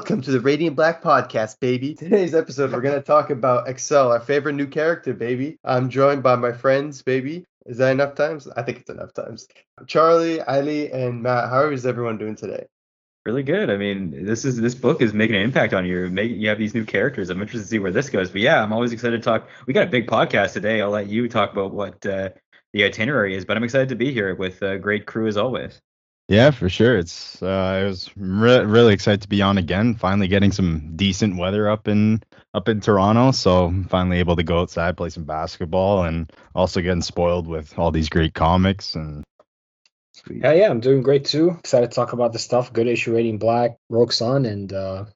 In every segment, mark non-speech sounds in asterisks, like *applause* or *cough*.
welcome to the Radiant Black Podcast, baby. Today's episode, we're going to talk about Axel, our favorite new character, baby. I'm joined by my friends, baby. Is that enough times? I think it's enough times. Charlie, Ali, and Matt, how is everyone doing today? really good. I mean, this is this book is making an impact on you. You have these new characters. I'm interested to see where this goes. But yeah, I'm always excited to talk. We got a big podcast today. I'll let you talk about what uh, the itinerary is, but I'm excited to be here with a great crew as always. Yeah, for sure. It's uh, I was re- really excited to be on again. Finally getting some decent weather up in up in Toronto, so I'm finally able to go outside, play some basketball, and also getting spoiled with all these great comics and Sweet. Yeah, yeah, I'm doing great too. Excited to talk about the stuff. Good issue Radiant Black, Rogue Sun, and uh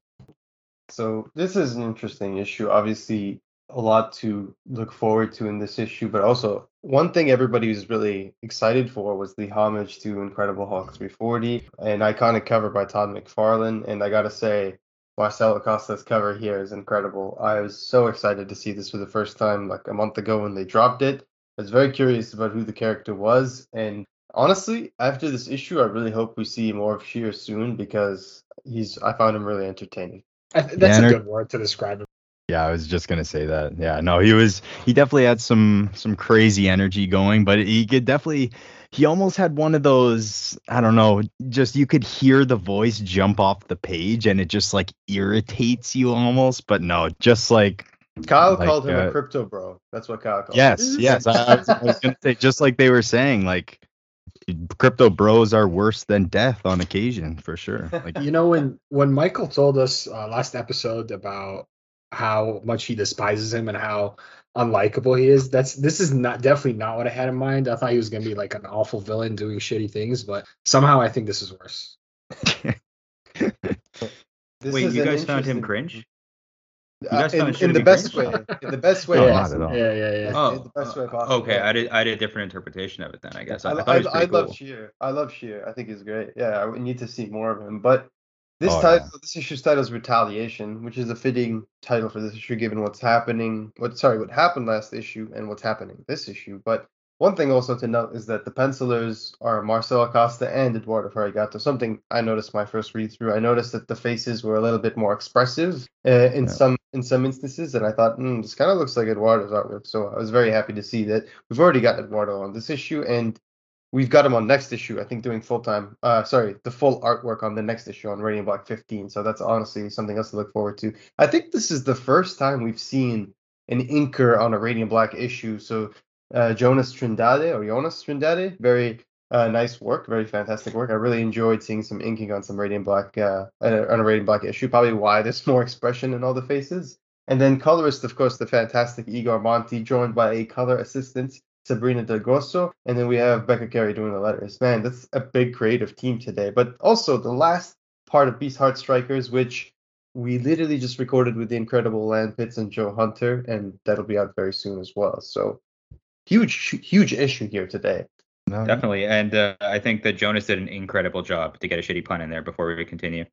So, this is an interesting issue. Obviously, a lot to look forward to in this issue, but also one thing everybody was really excited for was the homage to Incredible Hulk 340, an iconic cover by Todd McFarlane. And I gotta say, Marcelo Costa's cover here is incredible. I was so excited to see this for the first time like a month ago when they dropped it. I was very curious about who the character was, and honestly, after this issue, I really hope we see more of Sheer soon because he's I found him really entertaining. I th- that's Yeah, a good word to describe him. Yeah, I was just gonna say that. Yeah, no, he was he definitely had some some crazy energy going, but he could definitely he almost had one of those I don't know, just you could hear the voice jump off the page and it just like irritates you almost, but no, just like Kyle Like, called him a uh, crypto bro. That's what Kyle called Yes, him. yes. I, I was, I was gonna say just like they were saying, like crypto bros are worse than death on occasion for sure. *laughs* Like You know when when Michael told us uh, last episode about how much he despises him and how unlikable he is, that's this is not definitely not what I had in mind. I thought he was gonna be like an awful villain doing shitty things, but somehow I think this is worse. This Wait, is you guys found him cringe? Uh, guys found in, in the best cringe? way. In the best way No, yeah, possible. yeah, yeah, yeah. Oh, the best way uh, possible, okay. I did. I did a different interpretation of it then. I guess I, I, I I, thought I pretty love cool. Sheer. I love Sheer. I think he's great. Yeah, I would need to see more of him. But this Oh, title, this issue's title is Retaliation, which is a fitting title for this issue, given what's happening. What sorry, what happened last issue and what's happening this issue. But one thing also to note is that the pencilers are Marcelo Costa and Eduardo Ferigato. Something I noticed my first read through. I noticed that the faces were a little bit more expressive uh, in Yeah. some in some instances, and I thought, hmm, this kind of looks like Eduardo's artwork. So I was very happy to see that we've already got Eduardo on this issue, and we've got him on next issue. I think doing full time. Uh, sorry, the full artwork on the next issue on Radiant Black 15. So that's honestly something else to look forward to. I think this is the first time we've seen an inker on a Radiant Black issue. So uh, Jonas Trindade or Jonas Trindade, very uh, nice work, very fantastic work. I really enjoyed seeing some inking on some Radiant Black uh, on a Radiant Black issue. Probably why there's *laughs* more expression in all the faces. And then colorist, of course, the fantastic Igor Monti, joined by a color assistant Sabrina Del Grosso, and then we have Becca Carey doing the letters. Man, that's a big creative team today. But also the last part of Beast Heart Strikers, which we literally just recorded with the incredible Lan Pitts and Joe Hunter, and that'll be out very soon as well. So huge, huge issue here today. no, Definitely, and uh, I think that Jonas did an incredible job to get a shitty pun in there before we continue.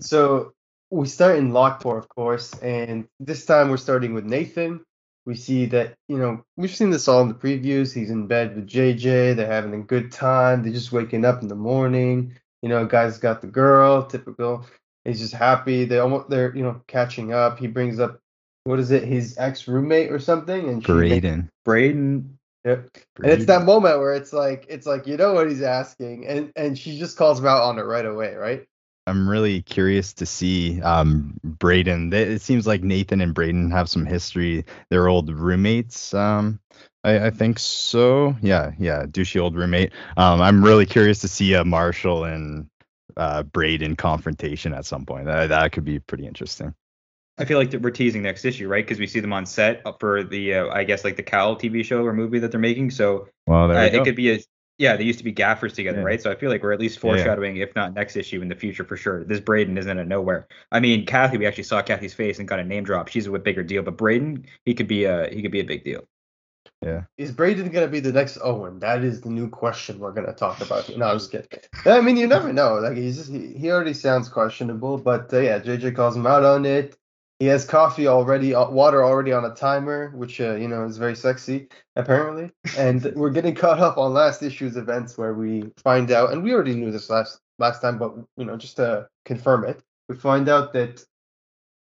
So we start in Lockport, of course, and this time we're starting with Nathan. We see that, you know, we've seen this all in the previews. He's in bed with JJ. They're having a good time. They're just waking up in the morning. You know, guy's got the girl, typical. He's just happy. They almost they're, you know, catching up. He brings up what is it, his ex roommate or something? And she Braden. Braden, Yep. And it's that moment where it's like it's like you know what he's asking, and and she just calls him out on it right away, right? I'm really curious to see um, Braden. They, it seems like Nathan and Braden have some history. They're old roommates. Um, I, I think so. Yeah, yeah, douchey old roommate. Um, I'm really curious to see a Marshall and uh, Braden confrontation at some point. That, that could be pretty interesting. I feel like we're teasing next issue, right? Because we see them on set for the, uh, I guess, like the Cowl TV show or movie that they're making. So Well, there uh, it could be a, yeah, they used to be gaffers together, Yeah. right? So I feel like we're at least Yeah, yeah. foreshadowing, if not next issue, in the future for sure. This Braden isn't a nowhere. I mean, Kathy, we actually saw Kathy's face and got a name drop. She's a bigger deal, but Braden, he could be a, he could be a big deal. Yeah. Is Braden gonna be the next Owen? That is the new question we're gonna talk about. No, I'm just kidding. I mean, you never know. Like he's just he, he already sounds questionable, but uh, yeah, JJ calls him out on it. He has coffee already, uh, water already on a timer, which uh, you know is very sexy apparently. And *laughs* we're getting caught up on last issue's events where we find out, and we already knew this last last time, but you know, just to confirm it, we find out that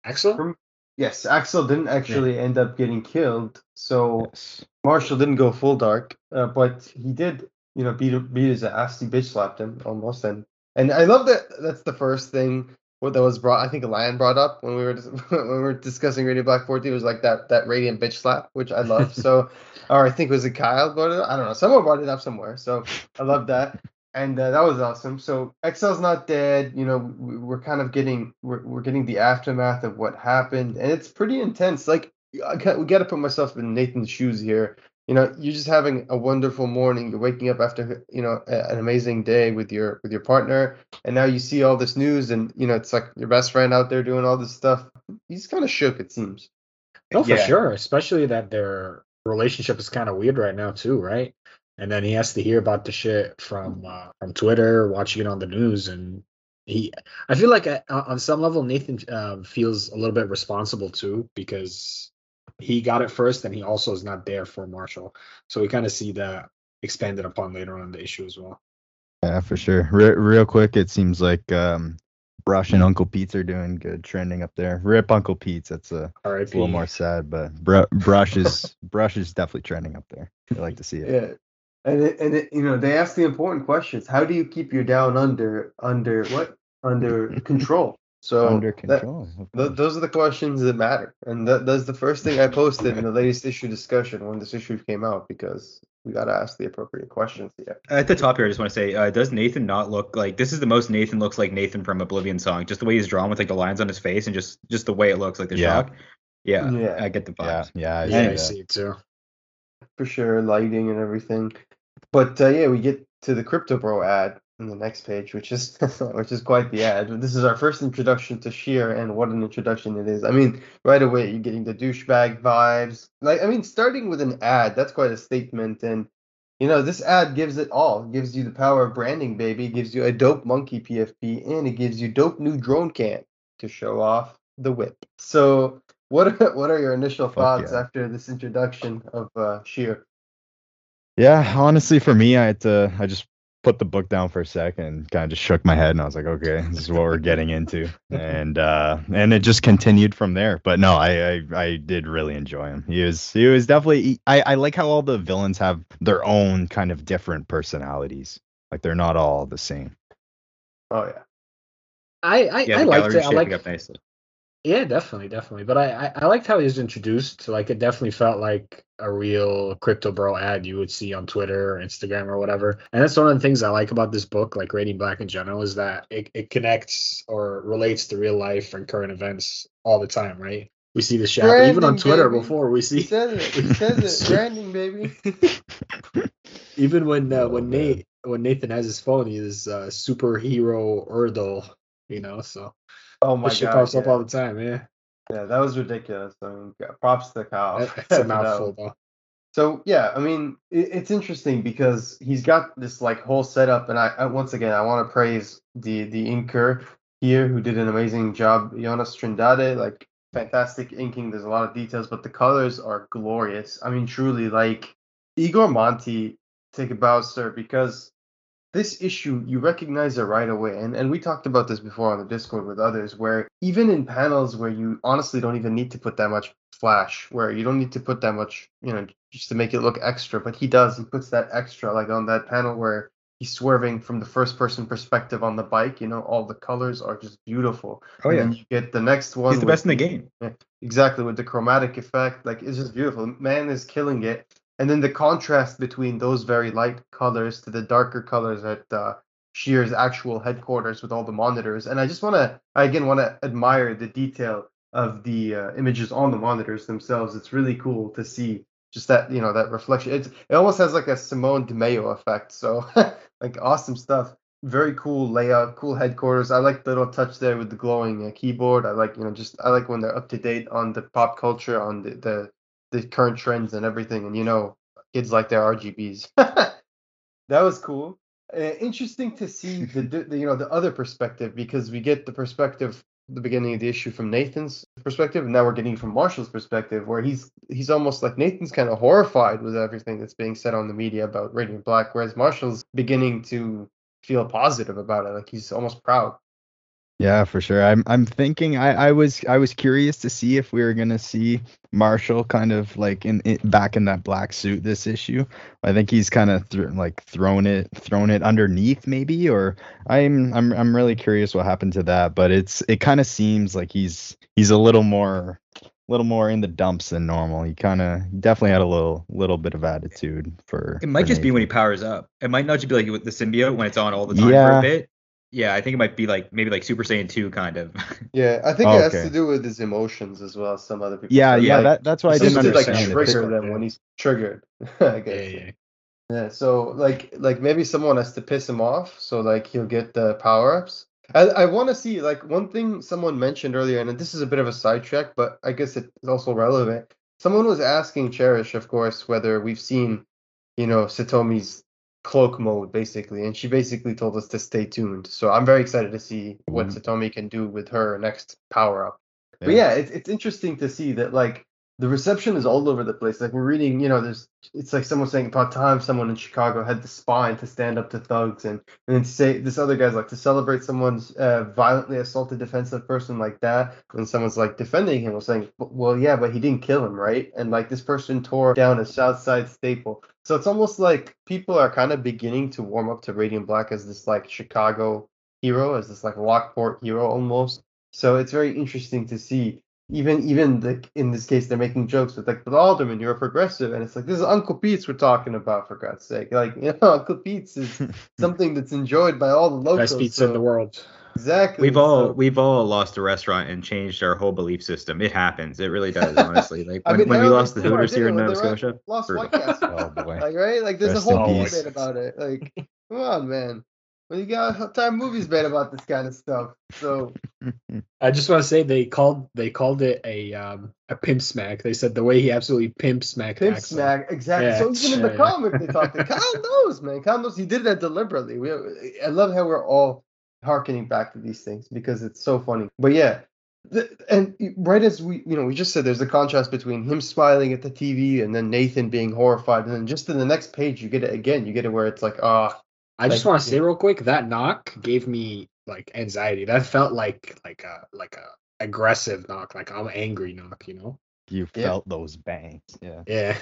Axel? yes, Axel didn't actually end up getting killed. So Yes. Marshall didn't go full dark, uh, but he did, you know, beat beat his ass. He bitch slapped him almost, and and I love that. That's the first thing what that was brought. I think Lion brought up when we were *laughs* when we were discussing Radiant Black 14 was like that that radiant bitch slap, which I love. So, *laughs* or I think was it Kyle brought it. Up? I don't know. Someone brought it up somewhere. So I love that. And uh, that was awesome. So Axel's not dead. You know, we, we're kind of getting we're, we're getting the aftermath of what happened, and it's pretty intense. Like I got, we got to put myself in Nathan's shoes here. You know, you're just having a wonderful morning. You're waking up after you know a, an amazing day with your with your partner, and now you see all this news, and you know it's like your best friend out there doing all this stuff. He's kind of shook, it seems. No, for Yeah. sure. Especially that their relationship is kind of weird right now too, right? And then he has to hear about the shit from uh, from Twitter, watching it on the news, and he. I feel like uh, on some level Nathan uh, feels a little bit responsible too because he got it first, and he also is not there for Marshall, so we kind of see that expanded upon later on in the issue as well. Yeah, for sure. Re- real quick, it seems like um, Brush and Uncle Pete's are doing good, trending up there. Rip Uncle Pete's. That's a, All right, it's a little more sad, but Br- Brush is *laughs* Brush is definitely trending up there. I like to see it. Yeah. And it, and it, you know they ask the important questions. How do you keep your down under under what under control? So Under control. of Th- those are the questions that matter, and that, that's the first thing I posted in the latest issue discussion when this issue came out because we got to ask the appropriate questions here. At the top here, I just want to say, uh, does Nathan not look like this is the most Nathan looks like Nathan from Oblivion song? Just the way he's drawn with like the lines on his face and just just the way it looks like the Yeah. shock. Yeah, Yeah. I get the yeah, vibes. yeah, I yeah, see I see it too. for sure, lighting and everything. But uh, yeah, we get to the Crypto Bro ad on the next page, which is *laughs* which is quite the ad. This is our first introduction to Sheer, and what an introduction it is! I mean, right away you're getting the douchebag vibes. Like, I mean, starting with an ad, that's quite a statement, and you know, this ad gives it all. It gives you the power of branding, baby. It gives you a dope monkey PFP, and it gives you dope new drone cam to show off the whip. So, what are, *laughs* what are your initial Fuck thoughts yeah. after this introduction of uh, Sheer? Yeah, honestly, for me, I had to. I just put the book down for a second, and kind of just shook my head, and I was like, okay, this is what we're getting into, *laughs* and uh, and it just continued from there. But no, I, I I did really enjoy him. He was he was definitely. I I like how all the villains have their own kind of different personalities. Like they're not all the same. Oh yeah. I I, Yeah, I the liked it. I shaping like up nicely. Yeah, definitely, definitely. But I, I, I liked how he was introduced. Like it definitely felt like a real crypto bro ad you would see on Twitter or Instagram or whatever. And that's one of the things I like about this book, like Radiant Black in general, is that it, it connects or relates to real life and current events all the time, right? We see this shit happen. even on Twitter baby. before we He see says it. He says it. *laughs* Branding, baby. *laughs* even when uh, Oh, when man. Nate when Nathan has his phone, he is uh, superhero Erdal, you know. So Oh my this shit god. pops up all the time. Yeah, Yeah, that was ridiculous. I mean, props to Kyle. It's *laughs* a mouthful though. So yeah, I mean, it, it's interesting because he's got this like whole setup, and I, I once again I want to praise the the inker here who did an amazing job, Jonas Trindade, like fantastic inking. There's a lot of details, but the colors are glorious. I mean, truly, like Igor Monti, take a bow, sir, because this issue you recognize it right away and, and we talked about this before on the discord with others where even in panels where you honestly don't even need to put that much flash where you don't need to put that much you know just to make it look extra but he does he puts that extra like on that panel where he's swerving from the first person perspective on the bike you know all the colors are just beautiful Oh and yeah, then you get the next one he's the with best in the game. Exactly, with the chromatic effect, like it's just beautiful. Man is killing it. And then the contrast between those very light colors to the darker colors at uh, Sheer's actual headquarters with all the monitors. And I just want to, I again want to admire the detail of the uh, images on the monitors themselves. It's really cool to see just that, you know, that reflection. It's, it almost has like a Simone de Mayo effect. So, *laughs* like, awesome stuff. Very cool layout, cool headquarters. I like the little touch there with the glowing uh, keyboard. I like, you know, just I like when they're up to date on the pop culture, on the the, the current trends and everything. And you know, kids like their RGBs. *laughs* that was cool. Uh, interesting to see the, *laughs* the the, you know the other perspective because we get the perspective the beginning of the issue from Nathan's perspective, and now we're getting from Marshall's perspective, where he's he's almost like Nathan's kind of horrified with everything that's being said on the media about Radiant Black, whereas Marshall's beginning to feel positive about it. Like he's almost proud. Yeah, for sure. I'm I'm thinking I, I was I was curious to see if we were gonna see Marshall kind of like in, in back in that black suit this issue. I think he's kind of th- like thrown it thrown it underneath maybe, or I'm I'm I'm really curious what happened to that. But it's it kind of seems like he's he's a little more little more in the dumps than normal. He kind of definitely had a little little bit of attitude for. It might for just be when he powers up. It might not just be like with the symbiote when it's on all the time for a bit. Yeah, I think it might be like maybe like Super Saiyan 2 kind of. *laughs* Yeah, I think it oh, has Okay. to do with his emotions as well. as Some other people. Yeah, yeah, Like, that, that's why I didn't seems to like understand. it. trigger This- them when he's triggered. *laughs* I guess. Yeah, yeah. Yeah, so like like maybe someone has to piss him off, so like he'll get the power ups. I I want to see like one thing someone mentioned earlier, and this is a bit of a sidetrack, but I guess it's also relevant. Someone was asking Cherish, of course, whether we've seen, you know, Satomi's cloak mode basically, and she basically told us to stay tuned. So I'm very excited to see what Mhm. Satomi can do with her next power up. But Yeah. yeah, it's it's interesting to see that like the reception is all over the place. Like we're reading, you know, there's it's like someone saying about time someone in Chicago had the spine to stand up to thugs, and and then say this other guy's like to celebrate someone's uh, violently assaulted defensive person like that, and someone's like defending him, was saying, well, yeah, but he didn't kill him, right? And like this person tore down a South Side staple. So it's almost like people are kind of beginning to warm up to Radiant Black as this like Chicago hero, as this like Lockport hero almost. So it's very interesting to see. Even even like in this case, they're making jokes with like, but Alderman, you're a progressive, and it's like this is Uncle Pete's we're talking about for God's sake. Like you know, *laughs* Uncle Pete's is *laughs* something that's enjoyed by all the locals. Best pizza so- in the world. Exactly. We've all so- we've all lost a restaurant and changed our whole belief system. It happens. It really does, honestly. Like *laughs* I when, mean, when we lost the Hooters here in Nova they were at Scotia. Lost for- White Castle. Oh boy. Like right, like there's Rest a whole peace. debate about it. Like, come on, man. Well, you got a whole *laughs* time movies made about this kind of stuff. So *laughs* I just want to say they called they called it a um a pimp smack. They said the way he absolutely pimp smacked Pimp Axel. smack, exactly. Yeah, so even in the yeah. comic, they talked. *laughs* Kyle knows, man. Kyle knows he did that deliberately. We, I love how we're all harkening back to these things because it's so funny. But yeah, the, and right as we, you know, we just said there's a contrast between him smiling at the TV and then Nathan being horrified, and then just in the next page you get it again. You get it where it's like, ah, I just want to say real quick that knock gave me like anxiety. That felt like like a like a aggressive knock, like I'm angry knock. You know? You Yeah. felt those bangs. Yeah. Yeah.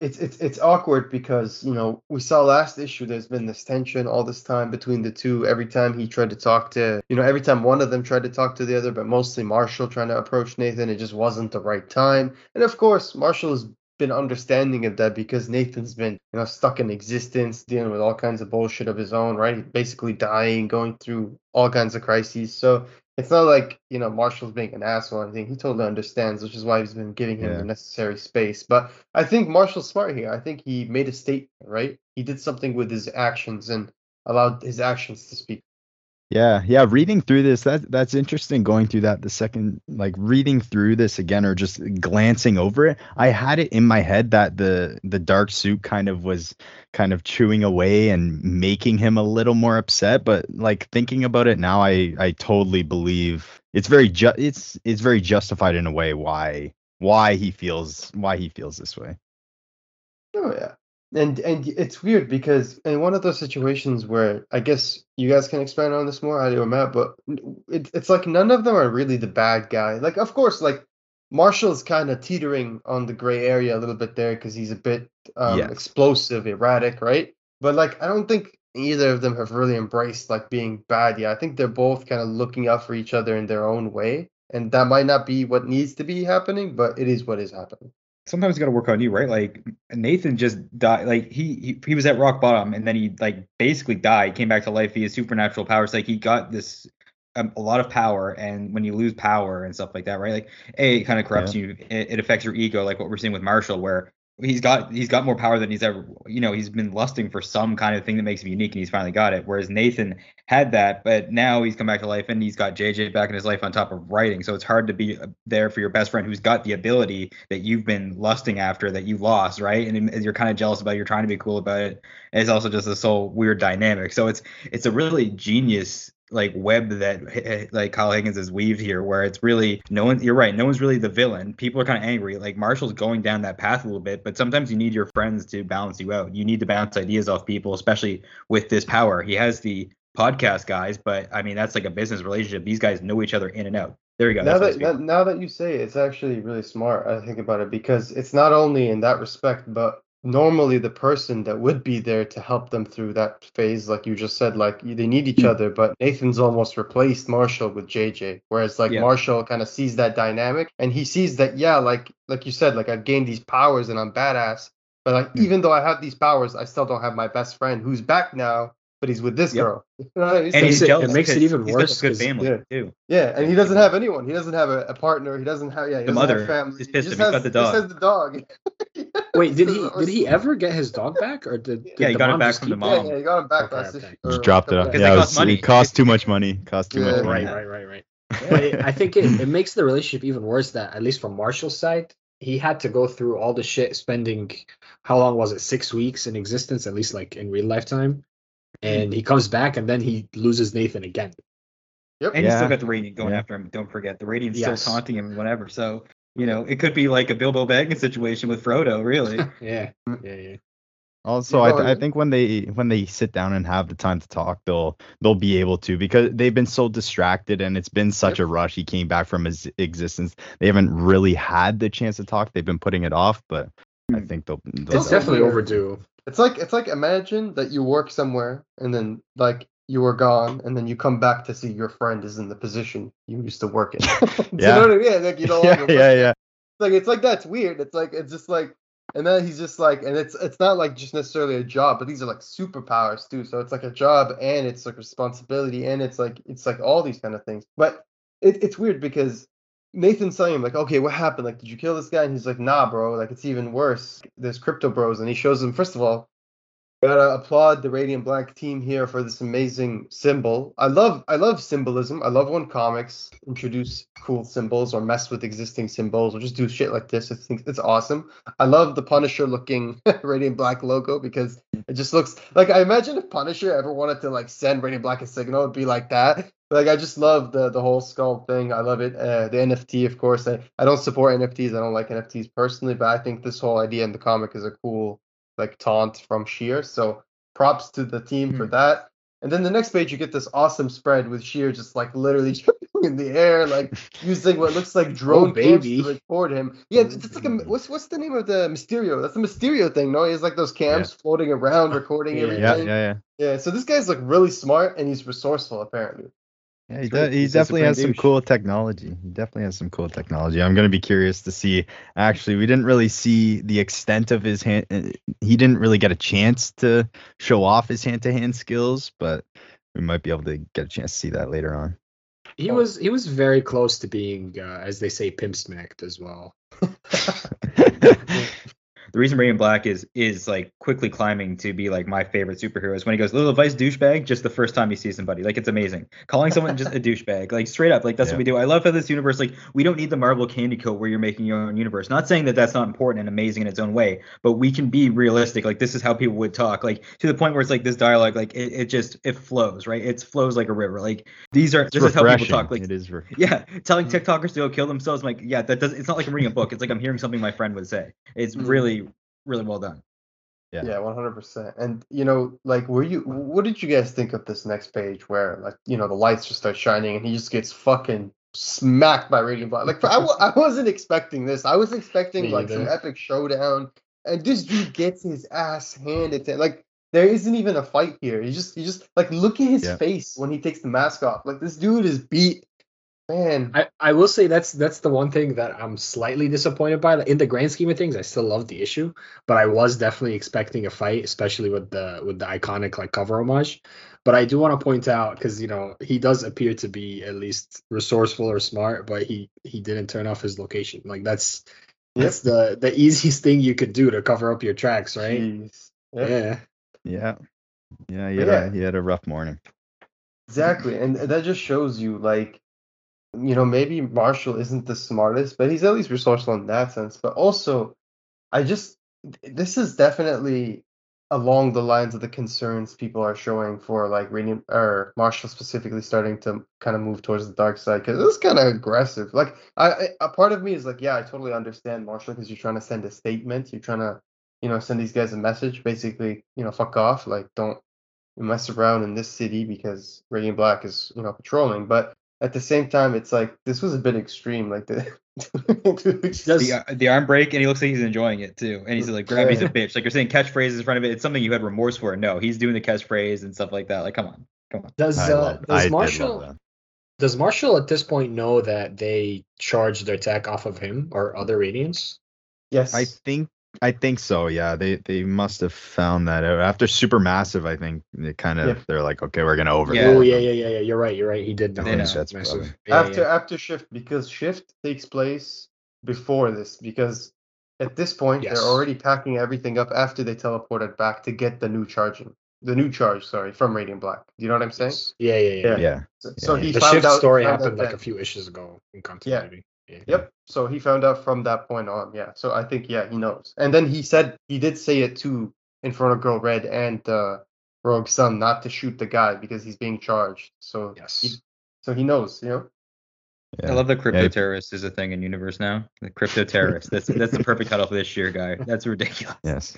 it's it's it's awkward because you know we saw last issue there's been this tension all this time between the two every time he tried to talk to you know every time one of them tried to talk to the other but mostly marshall trying to approach nathan it just wasn't the right time and of course marshall has been understanding of that because nathan's been you know stuck in existence dealing with all kinds of bullshit of his own right basically dying going through all kinds of crises so it's not like you know Marshall's being an asshole or anything. He totally understands, which is why he's been giving him Yeah. the necessary space. But I think Marshall's smart here. I think he made a statement, right? He did something with his actions and allowed his actions to speak. Yeah, yeah. Reading through this, that that's interesting. Going through that the second, like reading through this again, or just glancing over it, I had it in my head that the the dark suit kind of was kind of chewing away and making him a little more upset. But like thinking about it now, I I totally believe it's very ju- it's it's very justified in a way why why he feels why he feels this way. Oh yeah. And and it's weird because in one of those situations where I guess you guys can expand on this more, Ali or Matt, but it, it's like none of them are really the bad guy. Like of course, like Marshall's kind of teetering on the gray area a little bit there because he's a bit um, Yes. explosive, erratic, right? But like I don't think either of them have really embraced like being bad yet. I think they're both kind of looking out for each other in their own way, and that might not be what needs to be happening, but it is what is happening. Sometimes you got to work on you, right? Like Nathan just died. Like he, he he was at rock bottom, and then he like basically died, came back to life. Has supernatural powers. Like he got this um, a lot of power, and when you lose power and stuff like that, right? Like a it kind of corrupts you. It, it affects your ego, like what we're seeing with Marshall, where he's got he's got more power than he's ever. You know, he's been lusting for some kind of thing that makes him unique, and he's finally got it. Whereas Nathan had that, but now he's come back to life, and he's got JJ back in his life on top of writing. So it's hard to be uh, there for your best friend who's got the ability that you've been lusting after that you lost, right? And, you're kind of jealous about. it, You're trying to be cool about it. And it's also just this whole weird dynamic. So it's it's a really genius like web that like Kyle Higgins has weaved here, where it's really no one. You're right. No one's really the villain. People are kind of angry. Like Marshall's going down that path a little bit, but sometimes you need your friends to balance you out. You need to bounce ideas off people, especially with this power. He has the podcast guys, but I mean that's like a business relationship. These guys know each other in and out. There you go. Now that, that now that you say it, it's actually really smart. I think about it because it's not only in that respect, but normally the person that would be there to help them through that phase, like you just said, like they need each Hmm. other. But Nathan's almost replaced Marshall with JJ, whereas like Yeah. Marshall kind of sees that dynamic and he sees that yeah, like like you said, like I've gained these powers and I'm badass. But like Hmm. even though I have these powers, I still don't have my best friend who's back now, but he's with this Yep. girl. *laughs* You know what I mean? and he's it- it makes it even he's got worse a good 'cause- family yeah. too. Yeah, and he doesn't have anyone. He doesn't have a, a partner. He doesn't have yeah. He The mother have family. is he pissed just at him. He's has, got the just dog. has the dog. *laughs* Wait, did he *laughs* did he ever get his dog back, or did, did Yeah, he the got it back from the mom. Yeah, yeah, he got him back Okay, last okay. issue. Just dropped it off. Yeah, they it, cost was, money. it cost too much money. Cost too it? much money. right, right, right, right. I think it, it makes the relationship even worse that at least from Marshall's side, he had to go through all the shit, spending how long was it? Six weeks in existence, at least like in real lifetime. And he comes back and then he loses Nathan again. Yep. And he's Yeah. still got the radiant going Yeah. after him. Don't forget the radiant's Yes. still taunting him, and whatever. So you know it could be like a Bilbo Baggins situation with Frodo, really. *laughs* Yeah, yeah, yeah. Also, Yeah, I, th- I think when they when they sit down and have the time to talk, they'll they'll be able to because they've been so distracted and it's been such a rush. He came back from his existence. They haven't really had the chance to talk. They've been putting it off, but I Hmm. think they'll. they'll It's definitely weird. overdue. It's like it's like imagine that you work somewhere and then like you were gone and then you come back to see your friend is in the position you used to work in. Do *laughs* *laughs* you Yeah. know what I mean? Like you know. yeah, yeah, yeah. *laughs* like it's like that's weird. It's like it's just like and then he's just like and it's it's not like just necessarily a job, but these are like superpowers too. So it's like a job and it's like responsibility and it's like it's like all these kind of things. But it, it's weird because Nathan's telling him like, okay, what happened? Like, did you kill this guy? And he's like, nah, bro. Like it's even worse. There's crypto bros, and he shows him first of all. Gotta applaud the Radiant Black team here for this amazing symbol. I love I love symbolism. I love when comics introduce cool symbols or mess with existing symbols or just do shit like this. I think it's awesome. I love the Punisher looking *laughs* Radiant Black logo because it just looks like I imagine if Punisher ever wanted to like send Radiant Black a signal, it'd be like that. Like I just love the the whole skull thing. I love it. Uh, the NFT, of course. I, I don't support NFTs. I don't like NFTs personally, but I think this whole idea in the comic is a cool like taunt from Sheer. So props to the team for Hmm. that. And then the next page, you get this awesome spread with Sheer just like literally *laughs* jumping in the air, like using what looks like *laughs* drone cams baby. to record him. Yeah, it's it's like a what's what's the name of the Mysterio? That's the Mysterio thing, no? He has like those cams floating around, *laughs* recording Yeah. everything. Yeah, yeah, yeah. Yeah, so this guy's like really smart and he's resourceful apparently. Yeah, he, de- he definitely supreme has some cool technology. He definitely has some cool technology. I'm gonna be curious to see. Actually, we didn't really see the extent of his hand. uh, He didn't really get a chance to show off his hand-to-hand skills, but we might be able to get a chance to see that later on. He was he was very close to being, uh, as they say, pimp smacked as well. *laughs* *laughs* *laughs* The reason Radiant Black is is like quickly climbing to be like my favorite superhero is when he goes little advice douchebag just the first time he sees somebody. Like it's amazing. Calling someone just a *laughs* douchebag, like straight up, like that's Yeah. what we do. I love how this universe, like we don't need the Marvel candy coat where you're making your own universe. Not saying that that's not important and amazing in its own way, but we can be realistic. Like this is how people would talk, like to the point where it's like this dialogue, like it, it just it flows, right? It flows like a river. Like these are It's this is how people talk. Like it is. Re- *laughs* yeah, telling TikTokers to go kill themselves. I'm like, yeah, that does. It's not like I'm reading a book. It's like I'm hearing something my friend would say. It's Mhm. really, really well done. Yeah. Yeah, one hundred percent. And you know, like, were you? What did you guys think of this next page where, like, you know, the lights just start shining and he just gets fucking smacked by radiant black? Like, I, I wasn't expecting this. I was expecting Me like some epic showdown, and this dude gets his ass handed to him. Like, there isn't even a fight here. He just, he just like look at his Yeah. face when he takes the mask off. Like, this dude is beat. Man, I, I will say that's that's the one thing that I'm slightly disappointed by. In the grand scheme of things, I still love the issue, but I was definitely expecting a fight, especially with the with the iconic like cover homage. But I do want to point out because you know he does appear to be at least resourceful or smart, but he he didn't turn off his location. Like that's that's the the easiest thing you could do to cover up your tracks, right? jeez. Yeah. Yeah. yeah. Yeah. He But had, yeah. A, he had a rough morning. Exactly, and that just shows you like, you know, maybe Marshall isn't the smartest, but he's at least resourceful in that sense. But also, I just this is definitely along the lines of the concerns people are showing for like Radiant or Marshall specifically starting to kind of move towards the dark side because it's kind of aggressive. Like I, I, a part of me is like, yeah, I totally understand Marshall because you're trying to send a statement, you're trying to, you know, send these guys a message, basically, you know, fuck off, like don't mess around in this city because Radiant Black is, you know, patrolling. But at the same time, it's like this was a bit extreme. Like the *laughs* Does- the, the arm break, and he looks like he's enjoying it too. And he's like, grab, he's a bitch. Like you're saying catchphrases in front of it. It's something you had remorse for. No, he's doing the catchphrase and stuff like that. Like, come on, come on. Does uh, love, does did Marshall does Marshall at this point know that they charged their attack off of him or other Radiants? yes, I think I think so. Yeah, they they must have found that out after Supermassive. I think they kind of Yeah. they're like, okay, we're gonna over. Yeah. Oh yeah, yeah, yeah, yeah. You're right. You're right. He did know. They know. That's That's massive. Yeah, after yeah. after shift because shift takes place before this because at this point Yes. they're already packing everything up after they teleported back to get the new charging the new charge sorry from radiant black do you know what i'm saying Yes. Yeah, yeah, yeah. Yeah. Yeah, so, so Yeah. he The found shift out story found out happened like a few issues ago in continuity. Yeah. Yep. So he found out from that point on. Yeah. So I think yeah he knows. And then he said he did say it too in front of Girl Red and uh, Rogue Sun not to shoot the guy because he's being charged. So Yes. he, so he knows. You know. yeah. I love that crypto Yeah. terrorist is a thing in universe now. The crypto terrorist. That's that's the perfect title for this year, guy. That's ridiculous. Yes,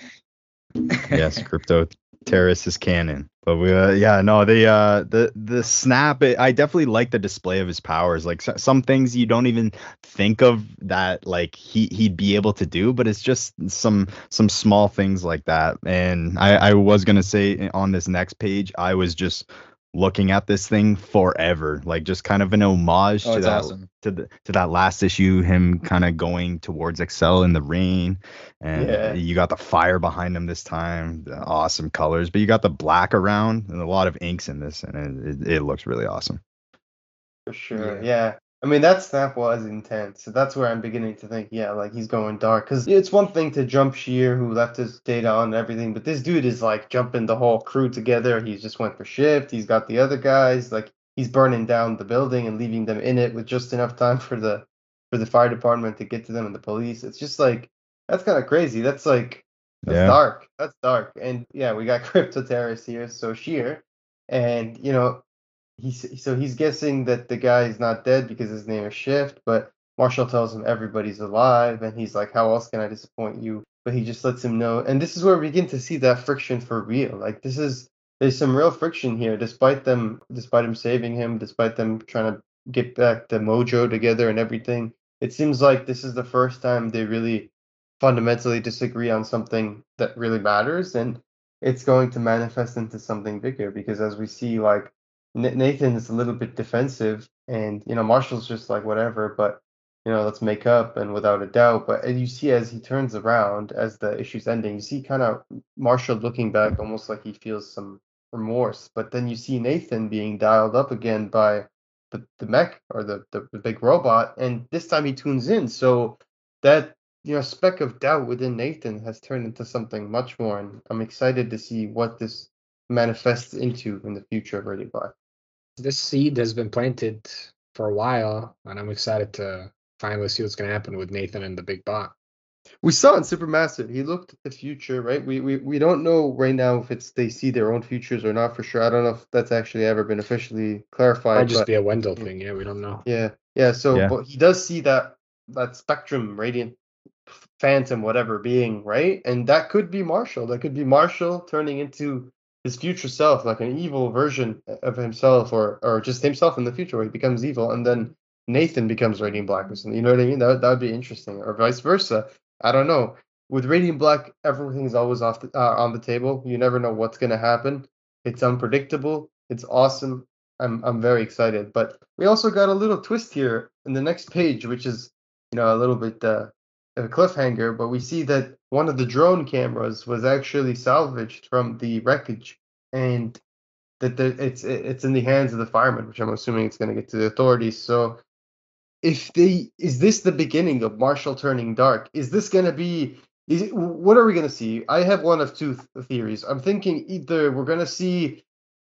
*laughs* yes, crypto terrorist is canon. But we, uh, yeah, no, the uh, the the snap. It, I definitely like the display of his powers. Like so, some things you don't even think of that like he he'd be able to do, but it's just some some small things like that. And I I was gonna say on this next page, I was just looking at this thing forever, like just kind of an homage Oh, to that awesome. to the to that last issue, him kind of going towards Axel in the rain, and Yeah. you got the fire behind him this time, the awesome colors, but you got the black around and a lot of inks in this, and it, it, it looks really awesome. For sure. Yeah. Yeah. I mean, that snap was intense. So that's where I'm beginning to think, yeah, like he's going dark. Because it's one thing to jump Sheer, who left his data on and everything, but this dude is like jumping the whole crew together. He's just went for shift. He's got the other guys. Like he's burning down the building and leaving them in it with just enough time for the for the fire department to get to them and the police. It's just like that's kind of crazy. That's like that's Yeah. dark. That's dark. And yeah, we got *laughs* crypto terrorists here, so Sheer, and you know he's so he's guessing that the guy is not dead because his name is Shift, but Marshall tells him everybody's alive, and he's like, "How else can I disappoint you?" But he just lets him know, and this is where we begin to see that friction for real. Like this is there's some real friction here, despite them, despite him saving him, despite them trying to get back the mojo together and everything. It seems like this is the first time they really fundamentally disagree on something that really matters, and it's going to manifest into something bigger because as we see, like N- Nathan is a little bit defensive, and you know Marshall's just like whatever, but you know let's make up and without a doubt. But you see as he turns around, as the issue's ending, you see kind of Marshall looking back, almost like he feels some remorse. But then you see Nathan being dialed up again by the, the mech or the, the the big robot, and this time he tunes in. So that you know speck of doubt within Nathan has turned into something much more, and I'm excited to see what this manifests into in the future of Radiant Black. This seed has been planted for a while, and I'm excited to finally see what's going to happen with Nathan and the big bot. We saw in Supermassive, he looked at the future, right? We, we we don't know right now if it's they see their own futures or not for sure. I don't know if that's actually ever been officially clarified. Might just but be a Wendell thing. Yeah, we don't know. yeah, yeah. So, Yeah. but he does see that that spectrum, radiant, phantom, whatever being, right? And that could be Marshall. That could be Marshall turning into his future self, like an evil version of himself, or or just himself in the future, where he becomes evil, and then Nathan becomes Radiant Black or something. You know what I mean? That that would be interesting, or vice versa. I don't know. With Radiant Black, everything's always off the, uh, on the table. You never know what's gonna happen. It's unpredictable. It's awesome. I'm I'm very excited. But we also got a little twist here in the next page, which is you know a little bit uh, a cliffhanger. But we see that one of the drone cameras was actually salvaged from the wreckage, and that the, it's it's in the hands of the firemen, which I'm assuming it's going to get to the authorities. So if they is this the beginning of Marshall turning dark? Is this going to be is what are we going to see? I have one of two th- theories. I'm thinking either we're going to see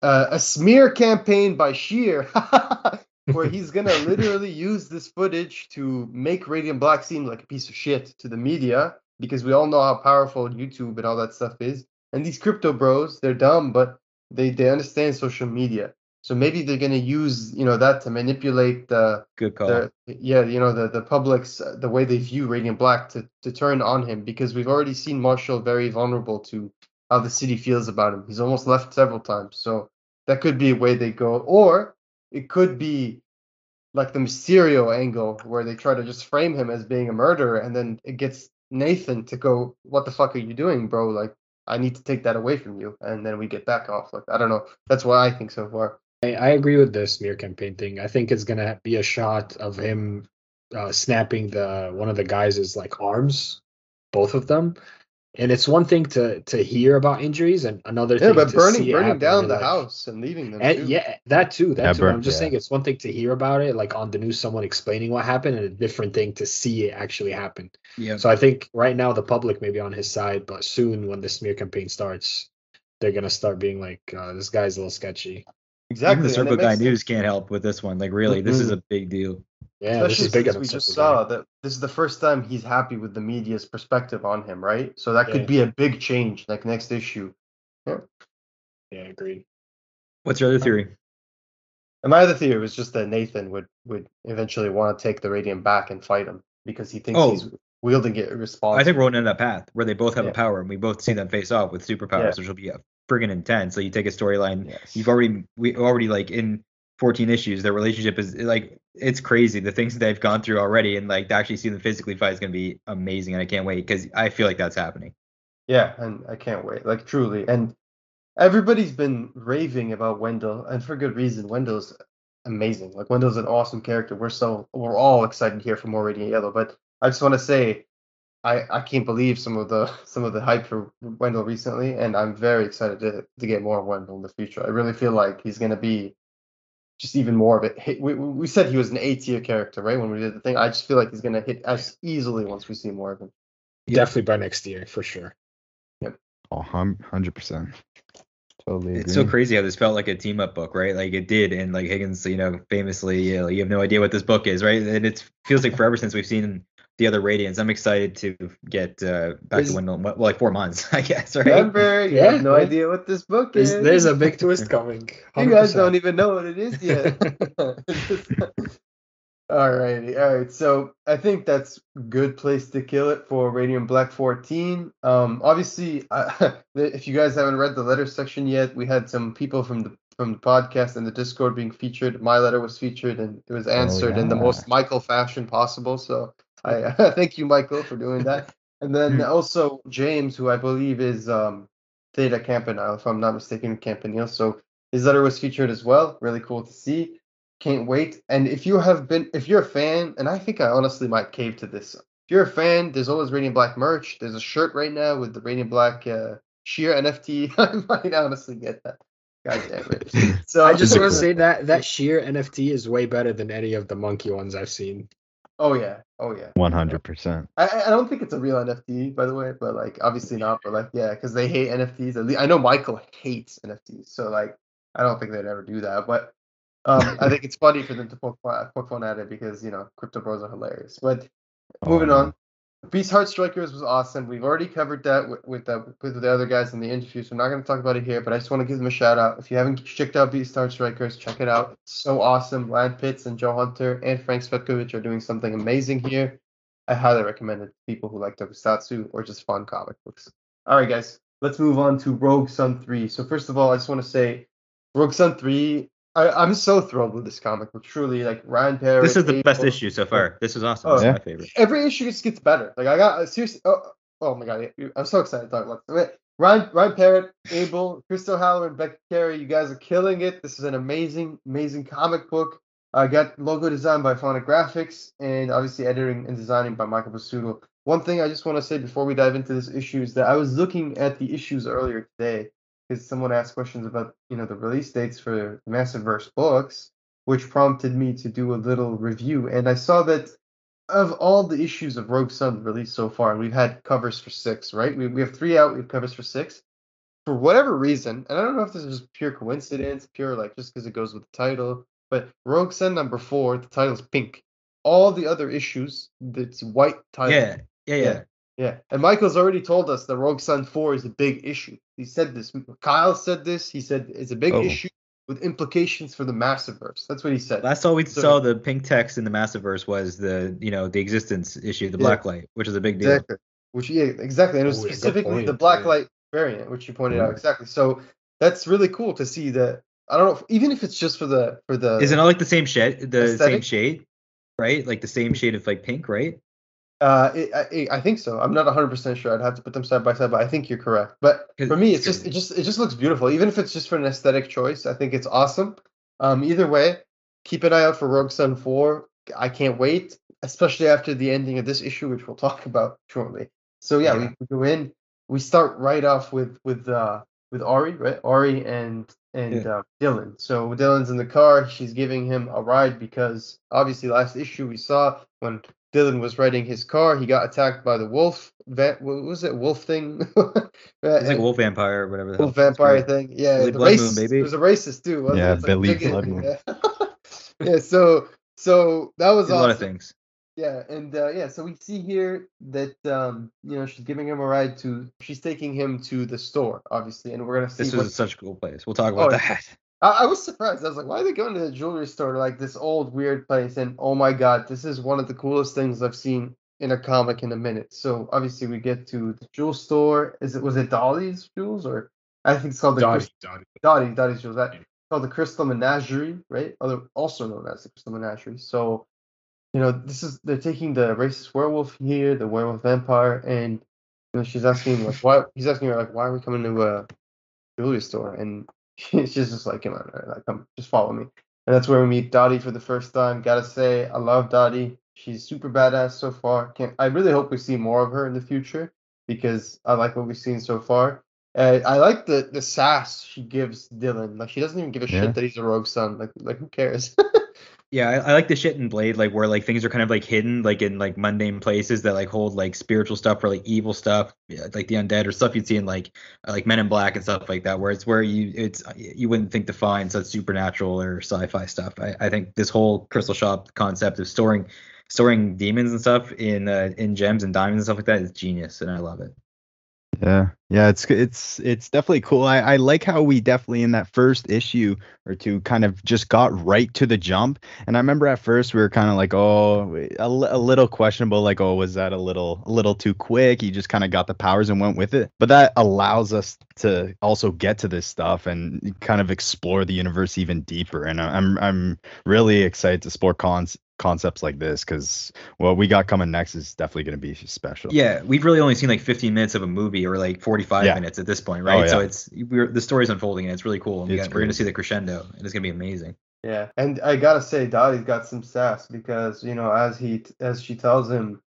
uh, a smear campaign by Sheer, *laughs* where *laughs* he's going to literally use this footage to make Radiant Black seem like a piece of shit to the media, because we all know how powerful YouTube and all that stuff is. And these crypto bros, they're dumb, but they they understand social media. So maybe they're gonna use you know that to manipulate the Good call. the yeah you know the the public's uh, the way they view Radiant Black to to turn on him because we've already seen Marshall very vulnerable to how the city feels about him. He's almost left several times, so that could be a way they go, or it could be like the Mysterio angle where they try to just frame him as being a murderer, and then it gets Nathan to go, "What the fuck are you doing, bro? Like I need to take that away from you," and then we get back off. Like I don't know. That's what I think so far. I, I agree with the smear campaign thing. I think it's gonna be a shot of him uh, snapping the one of the guys' like arms, both of them. And it's one thing to to hear about injuries, and another Yeah, thing but to burning see it burning happen down the life. house and leaving them. And too. yeah, that too. That Yeah, too. burn- I'm just yeah. saying it's one thing to hear about it, like on the news, someone explaining what happened, and a different thing to see it actually happen. yeah. So I think right now the public may be on his side, but soon when the smear campaign starts, they're gonna start being like, uh, "This guy's a little sketchy." Exactly. Even the and Circle Guy News sense. can't help with this one. Like really, this is a big deal. Yeah, this Especially is bigger since we just Circle Guy. saw that this is the first time he's happy with the media's perspective on him, right? So that Yeah. could be a big change, like next issue. Yeah, I agreed. What's your other theory? And my other theory was just that Nathan would would eventually want to take the Radiant back and fight him because he thinks Oh. he's wielding it irresponsibly. I think we're on down that path where they both have Yeah. a power and we both see them face off with superpowers, Yeah. which will be uh, friggin' intense. So you take a storyline, Yes. you've already we already like in 14 issues, their relationship is like it's crazy the things that they've gone through already, and like to actually see them physically fight is gonna be amazing, and I can't wait because I feel like that's happening. Yeah, and I can't wait. Like truly, and everybody's been raving about Wendell, and for good reason. Wendell's amazing. Like Wendell's an awesome character. We're so we're all excited here for more Radiant Yellow. But I just want to say, I I can't believe some of the *laughs* some of the hype for Wendell recently, and I'm very excited to to get more of Wendell in the future. I really feel like he's gonna be just even more of it. We, we we said he was an A tier character, right? When we did the thing, I just feel like he's gonna hit as easily once we see more of him. Definitely by next year for sure. Oh, hum- 100%. Totally. It's so crazy how this felt like a team up book, right? Like it did, and like Higgins, you know, famously, you, know, you have no idea what this book is, right? And it feels like forever since we've seen the other Radiants. I'm excited to get uh, back Is- to Wendell. Well, like four months, *laughs* I guess, right? Remember, you Yeah, have no idea what this book is. there's a big *laughs* twist coming. You guys don't even know what it is yet. *laughs* Alrighty, all right. So I think that's good place to kill it for Radiant Black 14. Um, obviously, uh, if you guys haven't read the letter section yet, we had some people from the from the podcast and the Discord being featured. My letter was featured and it was answered in the most Michael fashion possible. So *laughs* I thank you, Michael, for doing that. And then also James, who I believe is um, Theta Campanile, if I'm not mistaken, Campanile. So his letter was featured as well. Really cool to see. Can't wait. And if you have been, if you're a fan, and I think I honestly might cave to this. If you're a fan, there's always Radiant Black merch. There's a shirt right now with the Radiant Black uh, sheer NFT. *laughs* I might honestly get that. God damn it. *laughs* So I just want to say that that sheer NFT is way better than any of the monkey ones I've seen. Oh yeah. Oh yeah. 100%. I, I I don't think it's a real NFT, by the way, but like obviously not. But like, yeah, because they hate NFTs. At least I know Michael hates NFTs, so like, I don't think they'd ever do that. But um, I think it's funny for them to poke fun, poke fun at it because you know crypto bros are hilarious. But moving Oh, on, Beast Heart Strikers was awesome. We've already covered that with, with the with the other guys in the interview, so I'm not going to talk about it here. But I just want to give them a shout out. If you haven't checked out Beast Heart Strikers, check it out. It's so awesome. Lan Pitts and Joe Hunter and Frank Cvetkovic are doing something amazing here. I highly recommend it to people who like tokusatsu or just fun comic books. All right, guys, let's move on to Rogue Sun 3. So, first of all, I just want to say Rogue Sun 3, I, I'm so thrilled with this comic book. Truly, like Ryan Parrott. This is the best issue so far. This is awesome. Oh, this is my favorite. Every issue just gets better. Like, I got, seriously, oh, oh my God, I'm so excited to talk about this. Wait, Ryan, Ryan Parrott, Abel, Crystal Haller, and Becky Carey, you guys are killing it. This is an amazing, amazing comic book. I got logo design by Fonografiks and obviously editing and designing by Michael Basuto. One thing I just want to say before we dive into this issue is that I was looking at the issues earlier today because someone asked questions about you know the release dates for Massiverse books, which prompted me to do a little review. And I saw that of all the issues of Rogue Sun released so far, we've had covers for six, right? We, we have three out, we have covers for six. For whatever reason, and I don't know if this is just pure coincidence, pure like just because it goes with the title, but Rogue Sun number four, the title's pink. All the other issues, it's white title. Yeah, yeah, yeah. Yeah. Yeah, and Michael's already told us that Rogue Sun 4 is a big issue. He said this. Kyle said this. He said it's a big Oh. issue with implications for the Massiverse. That's what he said. Last all we So- saw the pink text in the Massiverse was the you know the existence issue, the Yeah. black light, which is a big deal. Exactly. Which yeah, exactly, and it was Oh, yeah, good specifically the point, black yeah. light variant, which you pointed out Mm. exactly. So that's really cool to see that. I don't know, if, even if it's just for the for the. Is it not like the same shade, the same shade, right? Like the same shade of like pink, right? Uh, it, I, I think so. I'm not 100 percent sure. I'd have to put them side by side, but I think you're correct. But for me, it's just it just it just looks beautiful. Even if it's just for an aesthetic choice, I think it's awesome. Um, either way, keep an eye out for Rogue Sun 4. I can't wait, especially after the ending of this issue, which we'll talk about shortly. So yeah, Yeah. We, we go in. We start right off with with uh with Ari, right? Ari and and uh, Dylan. So Dylan's in the car. She's giving him a ride because obviously last issue we saw when Dylan was riding his car, he got attacked by the wolf. Va- what was it? Wolf thing? *laughs* It's like wolf vampire or whatever. the Wolf vampire called. thing. Yeah, Billy the Blood Moon, baby. It was a racist too. Wasn't Yeah, it? It's like Billy bigot- Blood *laughs* Moon. Yeah. *laughs* yeah. So so that was There's a lot of things. Yeah, and uh, yeah, so we see here that um, you know she's giving him a ride to. She's taking him to the store, obviously, and we're gonna see. This what, was such a cool place. We'll talk about Oh, that. I, I was surprised. I was like, why are they going to the jewelry store, like this old weird place? And oh my god, this is one of the coolest things I've seen in a comic in a minute. So obviously we get to the jewel store. Is it was it Dolly's Jewels or I think it's called the Dottie, Dottie. Dottie Dottie's Jewels. That called the Crystal Menagerie, right? Other also known as the Crystal Menagerie. So you know this is they're taking the racist werewolf here, the werewolf vampire, and you know she's asking like why he's asking her like why are we coming to a jewelry store and *laughs* she's just like come on like come just follow me. And that's where we meet Dottie for the first time. Gotta say I love Dottie. She's super badass so far. Can't I really hope we see more of her in the future because I like what we've seen so far. Uh, I like the the sass she gives Dylan. Like she doesn't even give a Yeah. shit that he's a Rogue Sun. Like like who cares *laughs* Yeah, I, I like the shit in Blade, like where like things are kind of like hidden, like in like mundane places that like hold like spiritual stuff or like evil stuff, like the undead or stuff you'd see in like uh, like Men in Black and stuff like that, where it's where you it's you wouldn't think to find such supernatural or sci-fi stuff. I, I think this whole crystal shop concept of storing storing demons and stuff in uh, in gems and diamonds and stuff like that is genius, and I love it. Yeah, yeah, it's it's it's definitely cool. I, I like how we definitely in that first issue or two kind of just got right to the jump. And I remember at first we were kind of like, oh, a, a little questionable, like, oh, was that a little a little too quick? You just kind of got the powers and went with it. But that allows us to also get to this stuff and kind of explore the universe even deeper. And I'm I'm really excited to explore cons concepts like this because what we got coming next is definitely going to be special. Yeah, we've really only seen like 15 minutes of a movie or like 45 Yeah. minutes at this point, oh, right? Oh, yeah. So it's we're the story's unfolding and it's really cool. And we got, we're gonna see the crescendo and it's gonna be amazing. Yeah, and I gotta say, Dottie's got some sass because you know, as he as she tells him,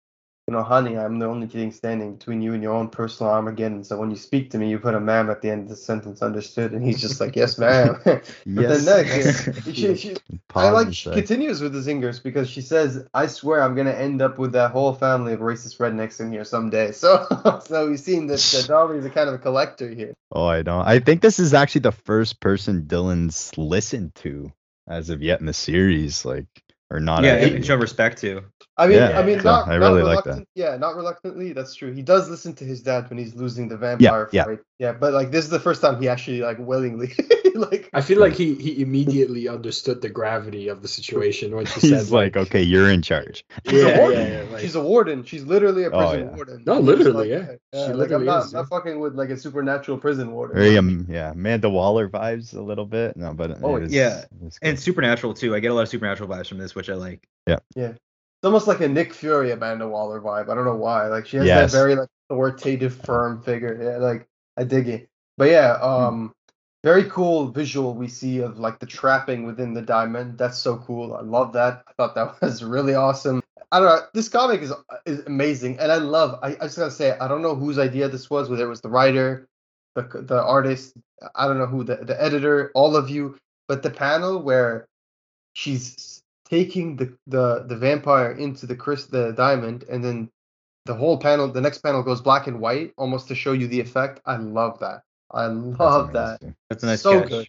you know, honey, I'm the only thing standing between you and your own personal Armageddon. So when you speak to me, you put a ma'am at the end of the sentence, understood? And he's just like, yes, ma'am. *laughs* but *laughs* Yes. then next, she, *laughs* she, I like she continues with the zingers because she says, "I swear I'm gonna end up with that whole family of racist rednecks in here someday." So, so we've seen that, that Dottie's a kind of a collector here. Oh, I don't. I think this is actually the first person Dylan's listened to as of yet in the series, like, or not. yeah, actually. and show respect to. I mean, Yeah, I mean, so not, I not really like that. Yeah, not reluctantly. That's true. He does listen to his dad when he's losing the vampire yeah. fight. Yeah, yeah, but like this is the first time he actually like willingly *laughs* like. I feel like he he immediately understood the gravity of the situation when she *laughs* He's said like, okay, you're in charge. She's Yeah, a warden. yeah, yeah, like- She's a warden. She's literally a Oh, prison yeah. warden. No, literally, like, yeah. yeah, She like, literally I'm not, is, not yeah. fucking with like a supernatural prison warden. Very um, yeah, Amanda Waller vibes a little bit. No, but Oh, was- yeah. it And supernatural too. I get a lot of supernatural vibes from this, which I like. It's almost like a Nick Fury Amanda Waller vibe. I don't know why. Like she has Yes. that very like authoritative, firm figure. Yeah, like I dig it. But yeah, um, very cool visual we see of like the trapping within the diamond. That's so cool. I love that. I thought that *laughs* was really awesome. I don't know. This comic is is amazing, and I love. I, I just gotta say, I don't know whose idea this was. Whether it was the writer, the the artist, I don't know who the the editor, all of you. But the panel where she's taking the the the vampire into the Chris the diamond, and then the whole panel, the next panel goes black and white, almost to show you the effect. I love that. I That's love that. amazing. That's a nice so catch. good,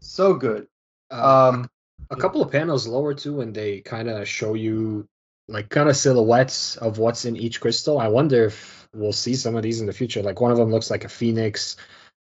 so good. uh, Um, a couple of panels lower too when they kind of show you like kind of silhouettes of what's in each crystal. I wonder if we'll see some of these in the future. Like one of them looks like a phoenix,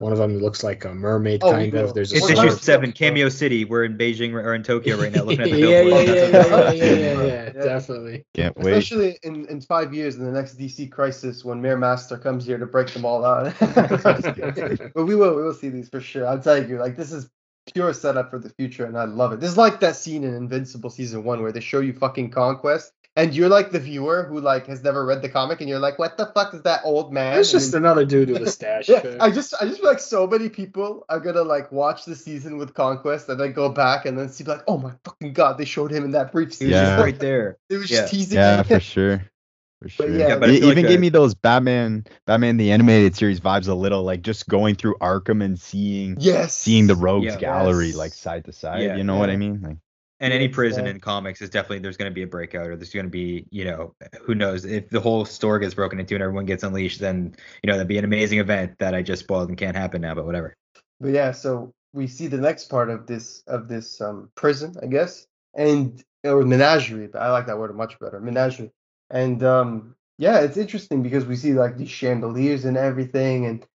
one of them looks like a mermaid Oh, kind we of. There's a It's star- issue seven, Cameo City. We're in Beijing or in Tokyo right now, looking at the *laughs* yeah, yeah, billboard. yeah, yeah, yeah, yeah, yeah, *laughs* yeah, Yeah. definitely. Can't wait. Especially in, in five years in the next DC crisis when Mirror Master comes here to break them all out. *laughs* but we will we will see these for sure. I'm telling you, like this is pure setup for the future, and I love it. This is like that scene in Invincible season one where they show you fucking conquest, and you're like the viewer who like has never read the comic, and you're like, what the fuck is that old man? It's just then- another dude with a *laughs* stash. yeah, I just I just feel like so many people are gonna like watch the season with Conquest and then go back and then see like, oh my fucking god, they showed him in that brief He scene. was just Yeah. *laughs* right there. They was Yeah. just teasing Yeah, him. for sure. For sure. yeah, Yeah, but it feel even like gave a- me those Batman, Batman the animated series vibes a little, like just going through Arkham and seeing yes. seeing the rogues Yeah. gallery Yes. like side to side. Yeah, you know what. I mean? Like And any prison in comics is definitely there's going to be a breakout or there's going to be you know who knows if the whole store gets broken into and everyone gets unleashed then you know that'd be an amazing event that I just spoiled and can't happen now but whatever. But yeah, so we see the next part of this of this um prison, I guess, and or menagerie. But I like that word much better, menagerie. And um yeah, it's interesting because we see like these chandeliers and everything, and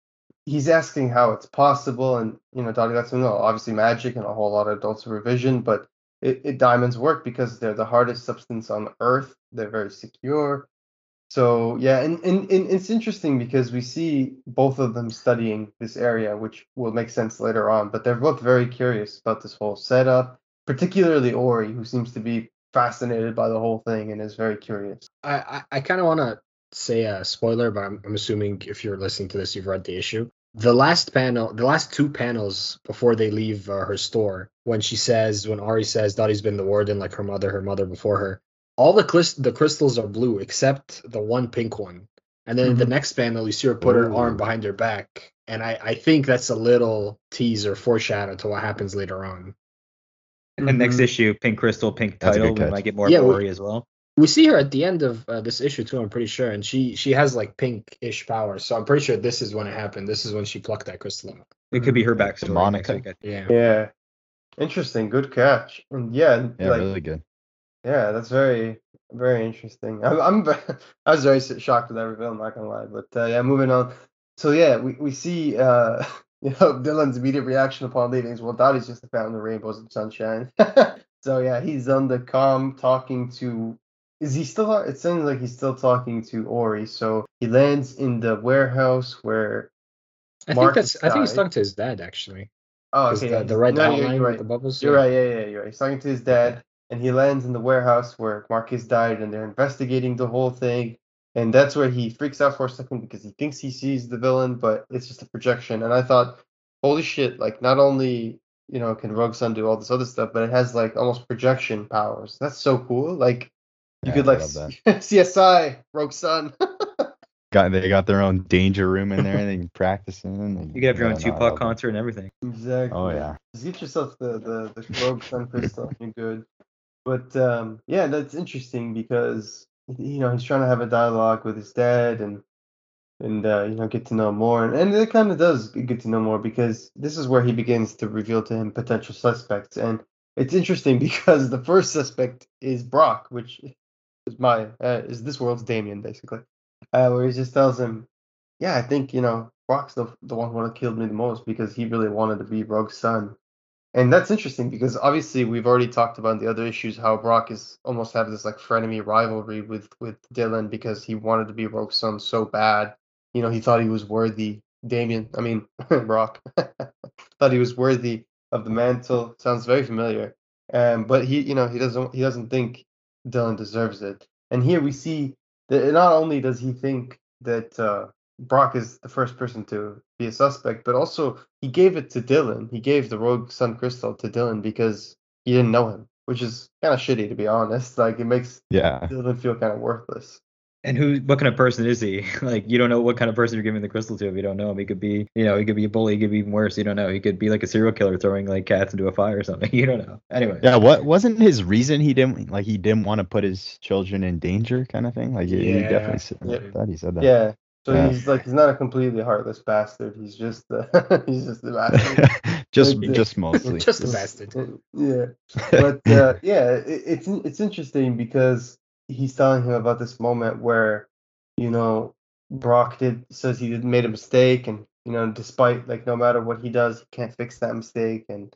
he's asking how it's possible, and you know, Dottie lets him know obviously magic and a whole lot of adult supervision, but it, it diamonds work because they're the hardest substance on Earth. They're very secure. So yeah, and, and, and it's interesting because we see both of them studying this area, which will make sense later on. But they're both very curious about this whole setup, particularly Ori, who seems to be fascinated by the whole thing and is very curious. I, I, I kind of want to say a spoiler, but I'm, I'm assuming if you're listening to this, you've read the issue. The last panel, the last two panels before they leave uh, her store, when she says, when Ari says Dottie's been the warden like her mother, her mother before her, all the clis- the crystals are blue except the one pink one. And then in the next panel, you see her put her arm behind her back. And I, I think that's a little teaser foreshadow to what happens later on. And the next issue, Pink Crystal, Pink title. We might get more Yeah, of we- Ori as well. We see her at the end of uh, this issue too. I'm pretty sure, and she she has like pink-ish powers. So I'm pretty sure this is when it happened. This is when she plucked that crystal out. It could be her Like backstory. Monica. Yeah. Yeah, interesting, good catch. And yeah, yeah, like really good. yeah, that's very very interesting. I'm, I'm *laughs* I was very shocked with that reveal. I'm not gonna lie, but uh, yeah, moving on. So yeah, we we see uh *laughs* you know Dylan's immediate reaction upon leaving is well, Dottie's just a fountain of rainbows and sunshine. *laughs* so yeah, he's on the com talking to. Is he still? It sounds like he's still talking to Ori. So he lands in the warehouse where. I think Marcus that's. I think he's died. talking to his dad actually. Oh, okay. the, the red no, outline you're right. the bubbles. You're yeah. right. Yeah, yeah, you're right. He's talking to his dad, and he lands in the warehouse where Marcus died, and they're investigating the whole thing. And that's where he freaks out for a second because he thinks he sees the villain, but it's just a projection. And I thought, holy shit! Like, not only you know can Rogue Sun do all this other stuff, but it has like almost projection powers. That's so cool. Like, you Yeah, could like. *laughs* CSI Rogue Sun. *laughs* Got they got their own danger room in there and they can practice in. They, You could have your own yeah, no, Tupac love that. concert and everything. Exactly. Oh yeah. Just get yourself the the, the Rogue Sun crystal. You're good. But um, yeah, that's interesting because you know he's trying to have a dialogue with his dad and and uh, you know get to know more, and, and it kind of does get to know more because this is where he begins to reveal to him potential suspects, and it's interesting *laughs* because the first suspect is Brock, which is my uh, is this world's Damian basically, uh, where he just tells him, yeah, I think you know Brock's the the one who killed me the most because he really wanted to be Rogue's son. And that's interesting because obviously we've already talked about the other issues how Brock is almost have this like frenemy rivalry with with Dylan because he wanted to be Rogue's son so bad. You know, he thought he was worthy. Damian, I mean *laughs* Brock, *laughs* thought he was worthy of the mantle. Sounds very familiar. Um, but he, you know, he doesn't he doesn't think Dylan deserves it. And here we see that not only does he think that uh, Brock is the first person to be a suspect, but also he gave it to Dylan. He gave the Rogue Sun Crystal to Dylan because he didn't know him, which is kind of shitty to be honest. *laughs* Like it makes Yeah. Dylan feel kind of worthless. And who? What kind of person is he? *laughs* Like you don't know what kind of person you're giving the crystal to if you don't know him. He could be, you know, he could be a bully. He could be even worse. You don't know. He could be like a serial killer throwing like cats into a fire or something. *laughs* You don't know. Anyway. Yeah, what wasn't his reason he didn't like he didn't want to put his children in danger kind of thing? Like he, he definitely said Yeah. I thought he said that. Yeah. So Yeah. he's like he's not a completely heartless bastard. He's just uh, *laughs* he's just a bastard. just Like just mostly. Just a bastard. yeah. But uh, yeah, it, it's it's interesting because he's telling him about this moment where, you know, Brock did says he made a mistake, and you know, despite like no matter what he does, he can't fix that mistake, and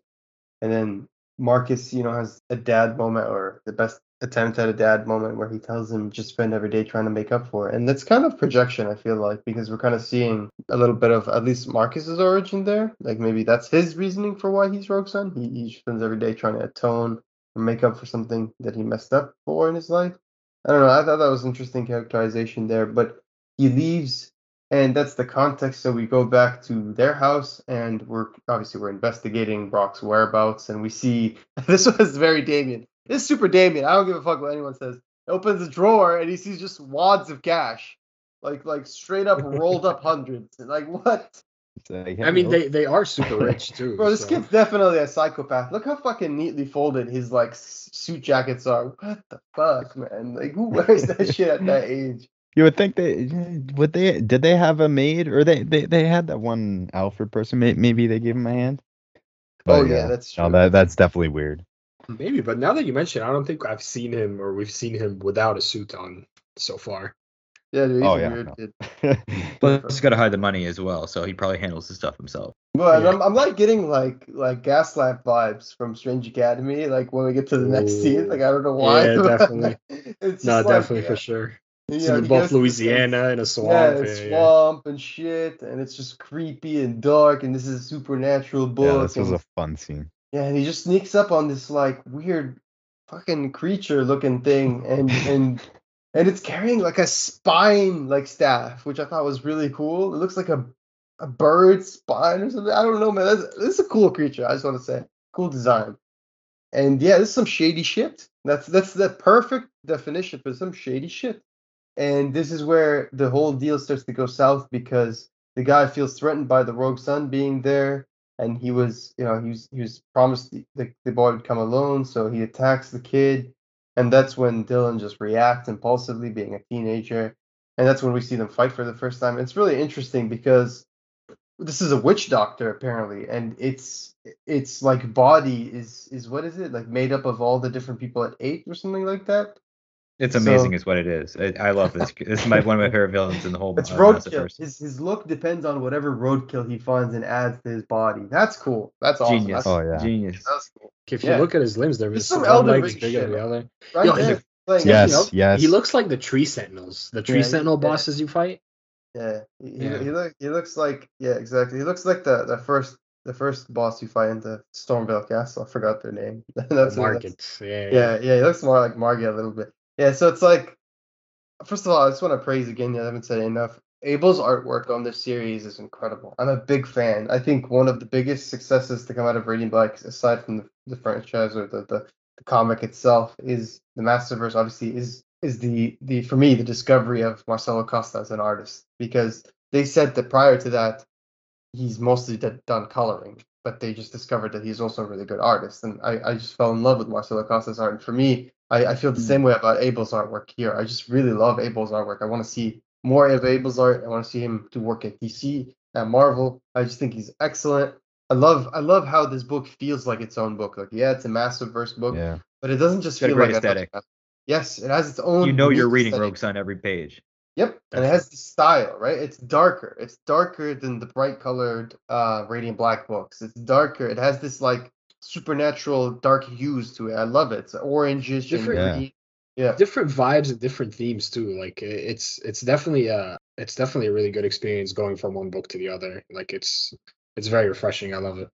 and then Marcus, you know, has a dad moment or the best attempt at a dad moment where he tells him just spend every day trying to make up for it. And that's kind of projection, I feel like, because we're kind of seeing a little bit of at least Marcus's origin there. Like maybe that's his reasoning for why he's Rogue Sun. He, he spends every day trying to atone or make up for something that he messed up for in his life. I don't know. I thought that was interesting characterization there, but he leaves and that's the context. So we go back to their house, and we're obviously we're investigating Brock's whereabouts, and we see *laughs* this was very Damian. This is super Damian. I don't give a fuck what anyone says. Opens a drawer and he sees just wads of cash, like like straight up rolled up hundreds. Like *laughs* what? Like, I mean, hello. they they are super *laughs* rich too. Bro, this so- kid's definitely a psychopath. Look how fucking neatly folded his like suit jackets are. What the fuck, man? Like who wears that *laughs* shit at that age? You would think they would they did they have a maid or they they, they had that one Alfred person maybe they gave him a hand. Oh, yeah, that's no, true. that that's definitely weird. Maybe, but now that you mention, it, I don't think I've seen him or we've seen him without a suit on so far. Yeah, dude, he's Oh, a yeah, weird no. kid. *laughs* But he's got to hide the money as well, so he probably handles the stuff himself. But Yeah. I'm, I'm like getting like like gaslamp vibes from Strange Academy. Like when we get to the next scene, like I don't know why. Yeah, definitely. *laughs* it's No, just like, definitely yeah, for sure. you It's know, in both goes to this, like, Louisiana and a swamp. yeah, yeah. swamp and shit, and it's just creepy and dark, and this is a supernatural book. yeah, this was and, a fun scene. yeah, and he just sneaks up on this like weird fucking creature looking thing, and and and it's carrying like a spine like staff, which I thought was really cool. It looks like a a bird spine or something. I don't know, man. That's, this is a cool creature. I just want to say, cool design. And yeah, this is some shady shit. That's that's the perfect definition for some shady shit. And this is where the whole deal starts to go south because the guy feels threatened by the Rogue Sun being there, and he was, you know, he was he was promised the, the, the boy would come alone, so he attacks the kid, and that's when Dylan just reacts impulsively, being a teenager, and that's when we see them fight for the first time. It's really interesting because this is a witch doctor apparently, and it's it's like body is is what is it like made up of all the different people at eight or something like that. It's So- amazing, is what it is. I, I love this. This is my one of my favorite villains in the whole. Book. It's uh, roadkill. His his look depends on whatever roadkill he finds and adds to his body. That's cool. That's awesome. Genius. That's, Oh, yeah. Genius. that's cool. If you Yeah. look at his limbs, there This is is some one Elden leg's Ring bigger than the other. Right Yo, there. he- Yes, You know, yes. He looks like the tree sentinels, the tree Yeah, sentinel yeah. bosses you fight. Yeah, he, he, Yeah. he look he looks like yeah exactly. He looks like the the first the first boss you fight in the Stormveil Castle. I forgot their name. *laughs* that's The who he looks- Margit. Yeah, Yeah, yeah, he looks more like Margit a little bit. Yeah, so it's like, first of all, I just want to praise again. I haven't said enough. Abel's artwork on this series is incredible. I'm a big fan. I think one of the biggest successes to come out of Radiant Black, aside from the, the franchise or the, the, the comic itself, is the Massiverse. Obviously, is is the the for me the discovery of Marcelo Costa as an artist because they said that prior to that he's mostly done coloring, but they just discovered that he's also a really good artist. And I, I just fell in love with Marcelo Costa's art. And for me, I, I feel the Mm. same way about Abel's artwork here. I just really love Abel's artwork. I want to see more of Abel's art. I want to see him do work at DC, at Marvel. I just think he's excellent. I love I love how this book feels like its own book. Like yeah, it's a Massiverse book, Yeah. but it doesn't just Got a feel great like another- aesthetic. Yes, it has its own. You know you're reading aesthetic. Rogue Sun every page. Yep, and it has the style, right? It's darker. It's darker than the bright colored uh Radiant Black books. It's darker. It has this like supernatural dark hues to it. I love it. It's orangish Different- and Yeah. Yeah. different vibes and different themes too. Like it's it's definitely a it's definitely a really good experience going from one book to the other. Like it's it's very refreshing. I love it.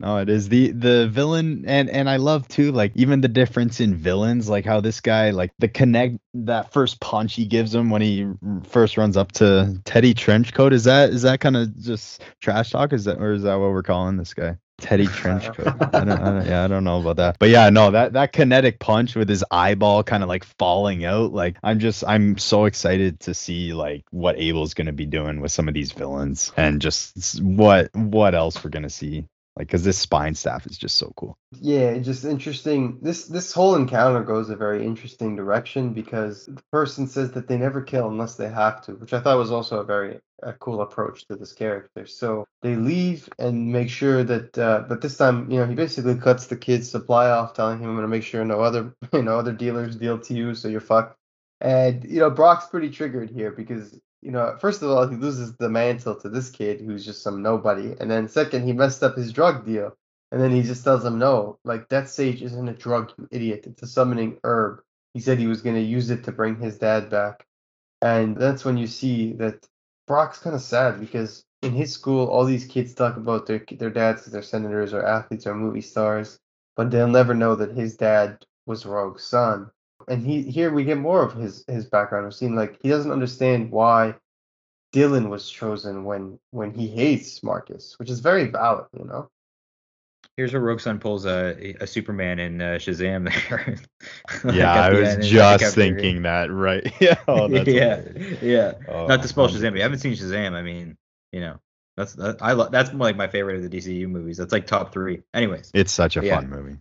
No, it is the the villain, and and I love too, like even the difference in villains, like how this guy, like the connect that first punch he gives him when he first runs up to Teddy Trenchcoat. Is that is that kind of just trash talk? Is that or is that what we're calling this guy? Teddy *laughs* Trenchcoat. I don't, I don't, yeah, I don't know about that, but yeah, no, that that kinetic punch with his eyeball kind of like falling out. Like I'm just, I'm so excited to see like what Abel's gonna be doing with some of these villains, and just what what else we're gonna see Like, cause this spine staff is just so cool. Yeah, just interesting. This this whole encounter goes a very interesting direction because the person says that they never kill unless they have to, which I thought was also a very a cool approach to this character. So they leave and make sure that, uh, but this time, you know, he basically cuts the kid's supply off, telling him, "I'm gonna make sure no other, *laughs* you know, other dealers deal to you, so you're fucked." And you know, Brock's pretty triggered here because you know, first of all, he loses the mantle to this kid who's just some nobody, and then second, he messed up his drug deal, and then he just tells him, "No, like Death Sage isn't a drug, you idiot. It's a summoning herb." He said he was going to use it to bring his dad back, and that's when you see that Brock's kind of sad because in his school, all these kids talk about their their dads because they're senators or athletes or movie stars, but they'll never know that his dad was Rogue's son and he here we get more of his his background. We're seeing like he doesn't understand why Dylan was chosen when when he hates Marcus, which is very valid, you know. Here's where Rogue Sun pulls a, a Superman in uh, Shazam there. *laughs* Like, Yeah, I was end, just thinking that. Right. *laughs* Yeah. Oh, *laughs* that's yeah, hilarious. yeah. Oh, Not to spoil Shazam, but you haven't seen Shazam. I mean, you know, that's that, I lo- that's like my favorite of the DCU movies. That's like top three. Anyways, It's such a Yeah. fun movie.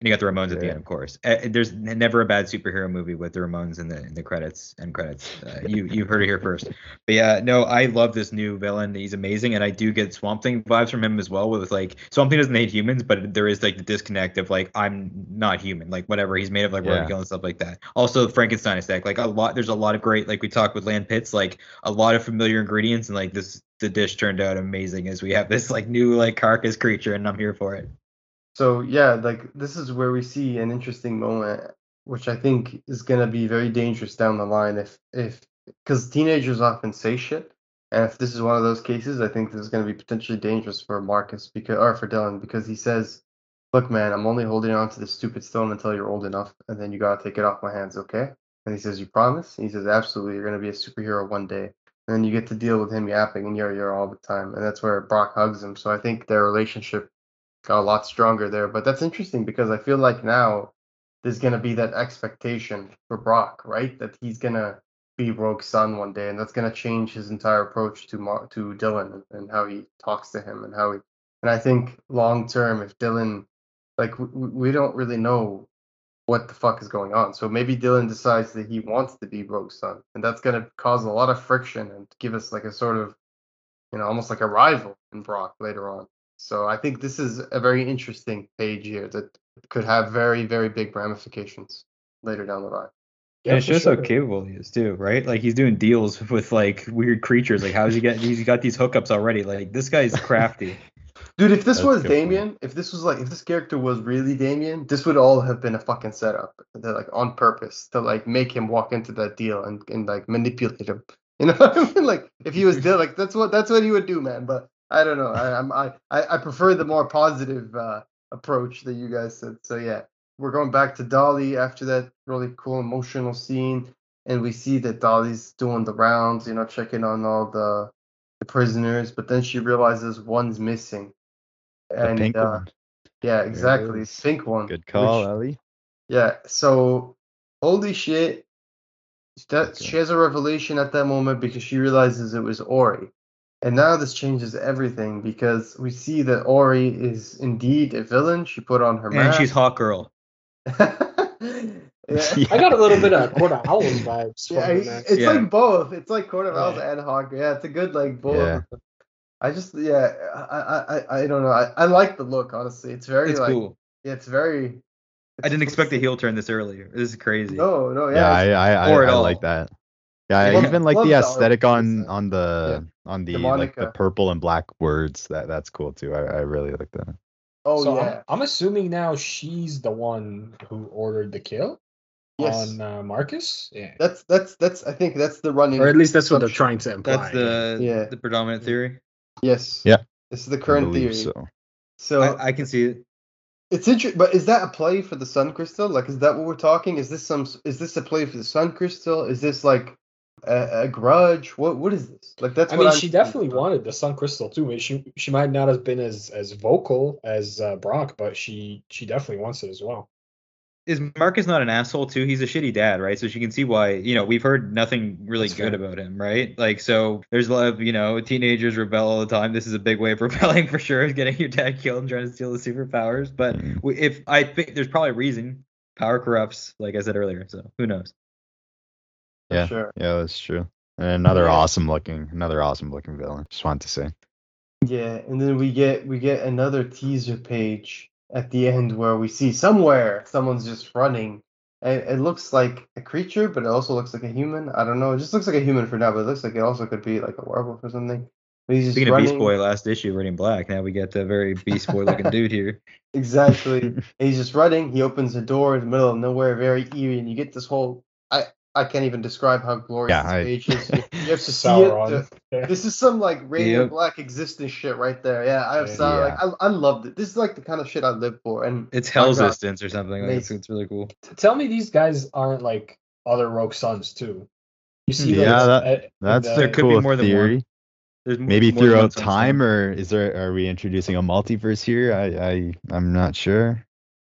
And you got the Ramones at the end, of course. Uh, there's never a bad superhero movie with the Ramones in the in the credits and credits. Uh, you you heard it here first. But yeah, no, I love this new villain. He's amazing, and I do get Swamp Thing vibes from him as well. With like Swamp Thing doesn't hate humans, but there is like the disconnect of like I'm not human. Like whatever, he's made of like Yeah. and stuff like that. Also Frankenstein aesthetic. Like a lot, there's a lot of great. Like we talked with Lan Pitts, like a lot of familiar ingredients, and like this the dish turned out amazing as we have this like new like carcass creature, and I'm here for it. So yeah, like this is where we see an interesting moment, which I think is gonna be very dangerous down the line if if because teenagers often say shit, and if this is one of those cases, I think this is gonna be potentially dangerous for Marcus because or for Dylan because he says, "Look, man, I'm only holding on to this stupid stone until you're old enough, and then you gotta take it off my hands, okay?" And he says, "You promise?" And he says, "Absolutely. You're gonna be a superhero one day." And then you get to deal with him yapping and yar all the time, and that's where Brock hugs him. So I think their relationship got a lot stronger there. But that's interesting because I feel like now there's gonna be that expectation for Brock, right? That he's gonna be Rogue's son one day, and that's gonna change his entire approach to Mar- to Dylan and how he talks to him and how he. And I think long term, if Dylan, like we, we don't really know what the fuck is going on, so maybe Dylan decides that he wants to be Rogue's son, and that's gonna cause a lot of friction and give us like a sort of, you know, almost like a rival in Brock later on. So I think this is a very interesting page here that could have very, very big ramifications later down the line. and it for shows sure. how capable he is too, right? Like he's doing deals with like weird creatures. Like how's he get? He's got these hookups already. Like this guy's *laughs* crafty. Dude, if this That's was good point. Damian, if this was like if this character was really Damian, this would all have been a fucking setup. That like on purpose to like make him walk into that deal and, and like manipulate him. *laughs* You know what I mean? Like if he was Dylan, like that's what that's what he would do, man. But I don't know. I I'm, I I prefer the more positive uh, approach that you guys said. So yeah, we're going back to Dolly after that really cool emotional scene, and we see that Dolly's doing the rounds, you know, checking on all the the prisoners, but then she realizes one's missing. The And uh, yeah, exactly, pink one. Good call, which- Ellie. yeah, so holy shit, that Okay. she has a revelation at that moment because she realizes it was Ori. And now this changes everything because we see that Ori is indeed a villain. She put on her mask. and mask. she's hot girl. *laughs* *laughs* yeah. I got a little bit of Court of *laughs* Owls vibes from Yeah, her, it- man. it's Yeah. like both. It's like Court of Owls Yeah. and Hawk. Yeah, it's a good like both. Yeah. I just yeah, I I I, I don't know. I, I like the look honestly. It's very It's like cool. yeah, it's very. I didn't expect a heel turn this early. This is crazy. No, no, Yeah, yeah. I I, I, Or at I all. like that. Yeah, I Love- even like the the aesthetic art on on the on the The like the purple and black words. That that's cool too. I, I really like that. oh so yeah. I'm, I'm assuming now she's the one who ordered the kill Yes. on uh, Marcus. Yeah. That's that's that's. I think that's the running. Or at least that's what they're trying to imply. That's the Yeah. the predominant theory. Yes. Yeah. This is the current believe theory. So So I, I can see it. it's interesting, but is that a play for the Sun Crystal? Like, is that what we're talking? Is this some? Is this a play for the Sun Crystal? Is this like a, a grudge? What what is this? Like that's. I what mean, I'm she definitely about. wanted the Sun Crystal too. I mean, She she might not have been as as vocal as uh, Brock, but she she definitely wants it as well. is Marcus not an asshole too? He's a shitty dad, right? So she can see why. You know, we've heard nothing really That's good fair. about him, right? Like, so there's a lot of you know teenagers rebel all the time. This is a big way of *laughs* rebelling for sure, is getting your dad killed and trying to steal the superpowers. But Mhm. if I think there's probably a reason. Power corrupts, like I said earlier. So who knows? For Yeah. sure. Yeah, that's true. And another Yeah. awesome looking, another awesome looking villain. Just wanted to say. Yeah, and then we get we get another teaser page at the end where we see somewhere someone's just running. And it looks like a creature, but it also looks like a human. I don't know. It just looks like a human for now, but it looks like it also could be like a werewolf or something. But he's just Speaking running. of Beast Boy, last issue, Radiant Black. Now we get the very Beast Boy looking dude here. *laughs* Exactly. *laughs* He's just running. He opens a door in the middle of nowhere, very eerie, and you get this whole. I I can't even describe how glorious Yeah, this I- page is. You *laughs* you have to see it. To- This is some like Radiant Yep. Black existence shit right there. Yeah, I have Yeah. saw like I, I loved it. This is like the kind of shit I live for. And It's My Hell's God. Distance or something. Like, it's, it's really cool. Tell me these guys aren't like other Rogue Sons too. You see, Yeah, those, that- uh, That's the- There a could be cool more than one. There's Maybe more than one throughout time, or is there? Are we introducing a multiverse here? I, I, I'm not sure.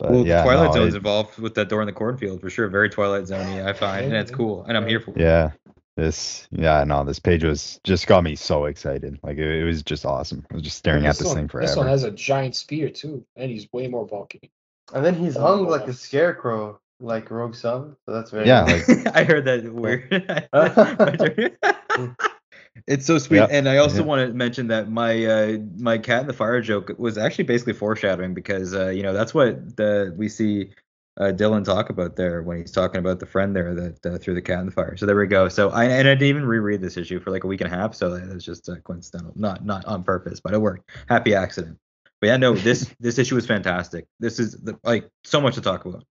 But Well, yeah, Twilight no, Zone's it- involved with that door in the cornfield for sure. Very Twilight Zone I find, and it's cool, and I'm here for it. Yeah. This, yeah, no, this page was just got me so excited. Like it, it was just awesome. I was just staring at this this one, thing forever. This one has a giant spear too, and he's way more bulky. and then he's Oh, hung like a scarecrow, like Rogue Sun. So that's very Yeah, nice. like *laughs* I heard that weird. *laughs* *laughs* it's so sweet, Yeah, and I also yeah. want to mention that my uh, my cat in the fire joke was actually basically foreshadowing because uh, you know that's what the we see uh, Dylan talk about there when he's talking about the friend there that uh, threw the cat in the fire. So there we go. So I and I didn't even reread this issue for like a week and a half, so it was just uh, coincidental, not not on purpose, but it worked. Happy accident. But yeah, no, this *laughs* this issue was fantastic. This is the, like so much to talk about.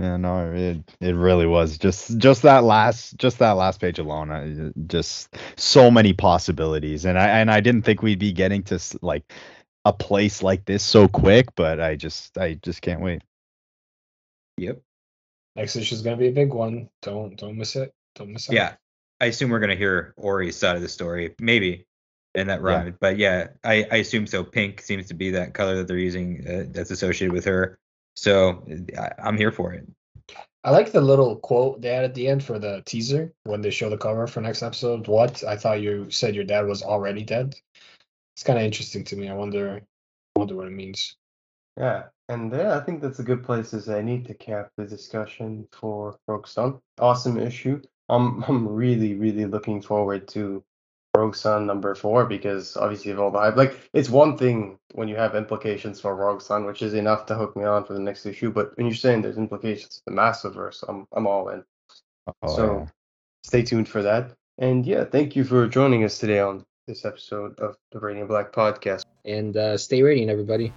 Yeah, no, it it really was just just that last just that last page alone. I, just so many possibilities, and I and I didn't think we'd be getting to like a place like this so quick, but I just I just can't wait. Yep. Next issue is gonna be a big one. Don't don't miss it. Don't miss out. Yeah, I assume we're gonna hear Ori's side of the story, maybe in that Yeah. ride. But yeah, I, I assume so. Pink seems to be that color that they're using uh, that's associated with her. So I, I'm here for it. I like the little quote they had at the end for the teaser when they show the cover for next episode. What I thought you said your dad was already dead. It's kind of interesting to me. I wonder, I wonder what it means. Yeah, and yeah, I think that's a good place to say. I need to cap the discussion for Rogue Sun. Awesome issue. I'm *laughs* I'm really really looking forward to Rogue Sun number four because obviously of all the hype. Like it's one thing when you have implications for Rogue Sun, which is enough to hook me on for the next issue. But when you're saying there's implications for the Massiverse, I'm I'm all in. Oh, So- yeah. Stay tuned for that. And yeah, thank you for joining us today on this episode of the Radiant Black podcast. And uh, stay radiant, everybody.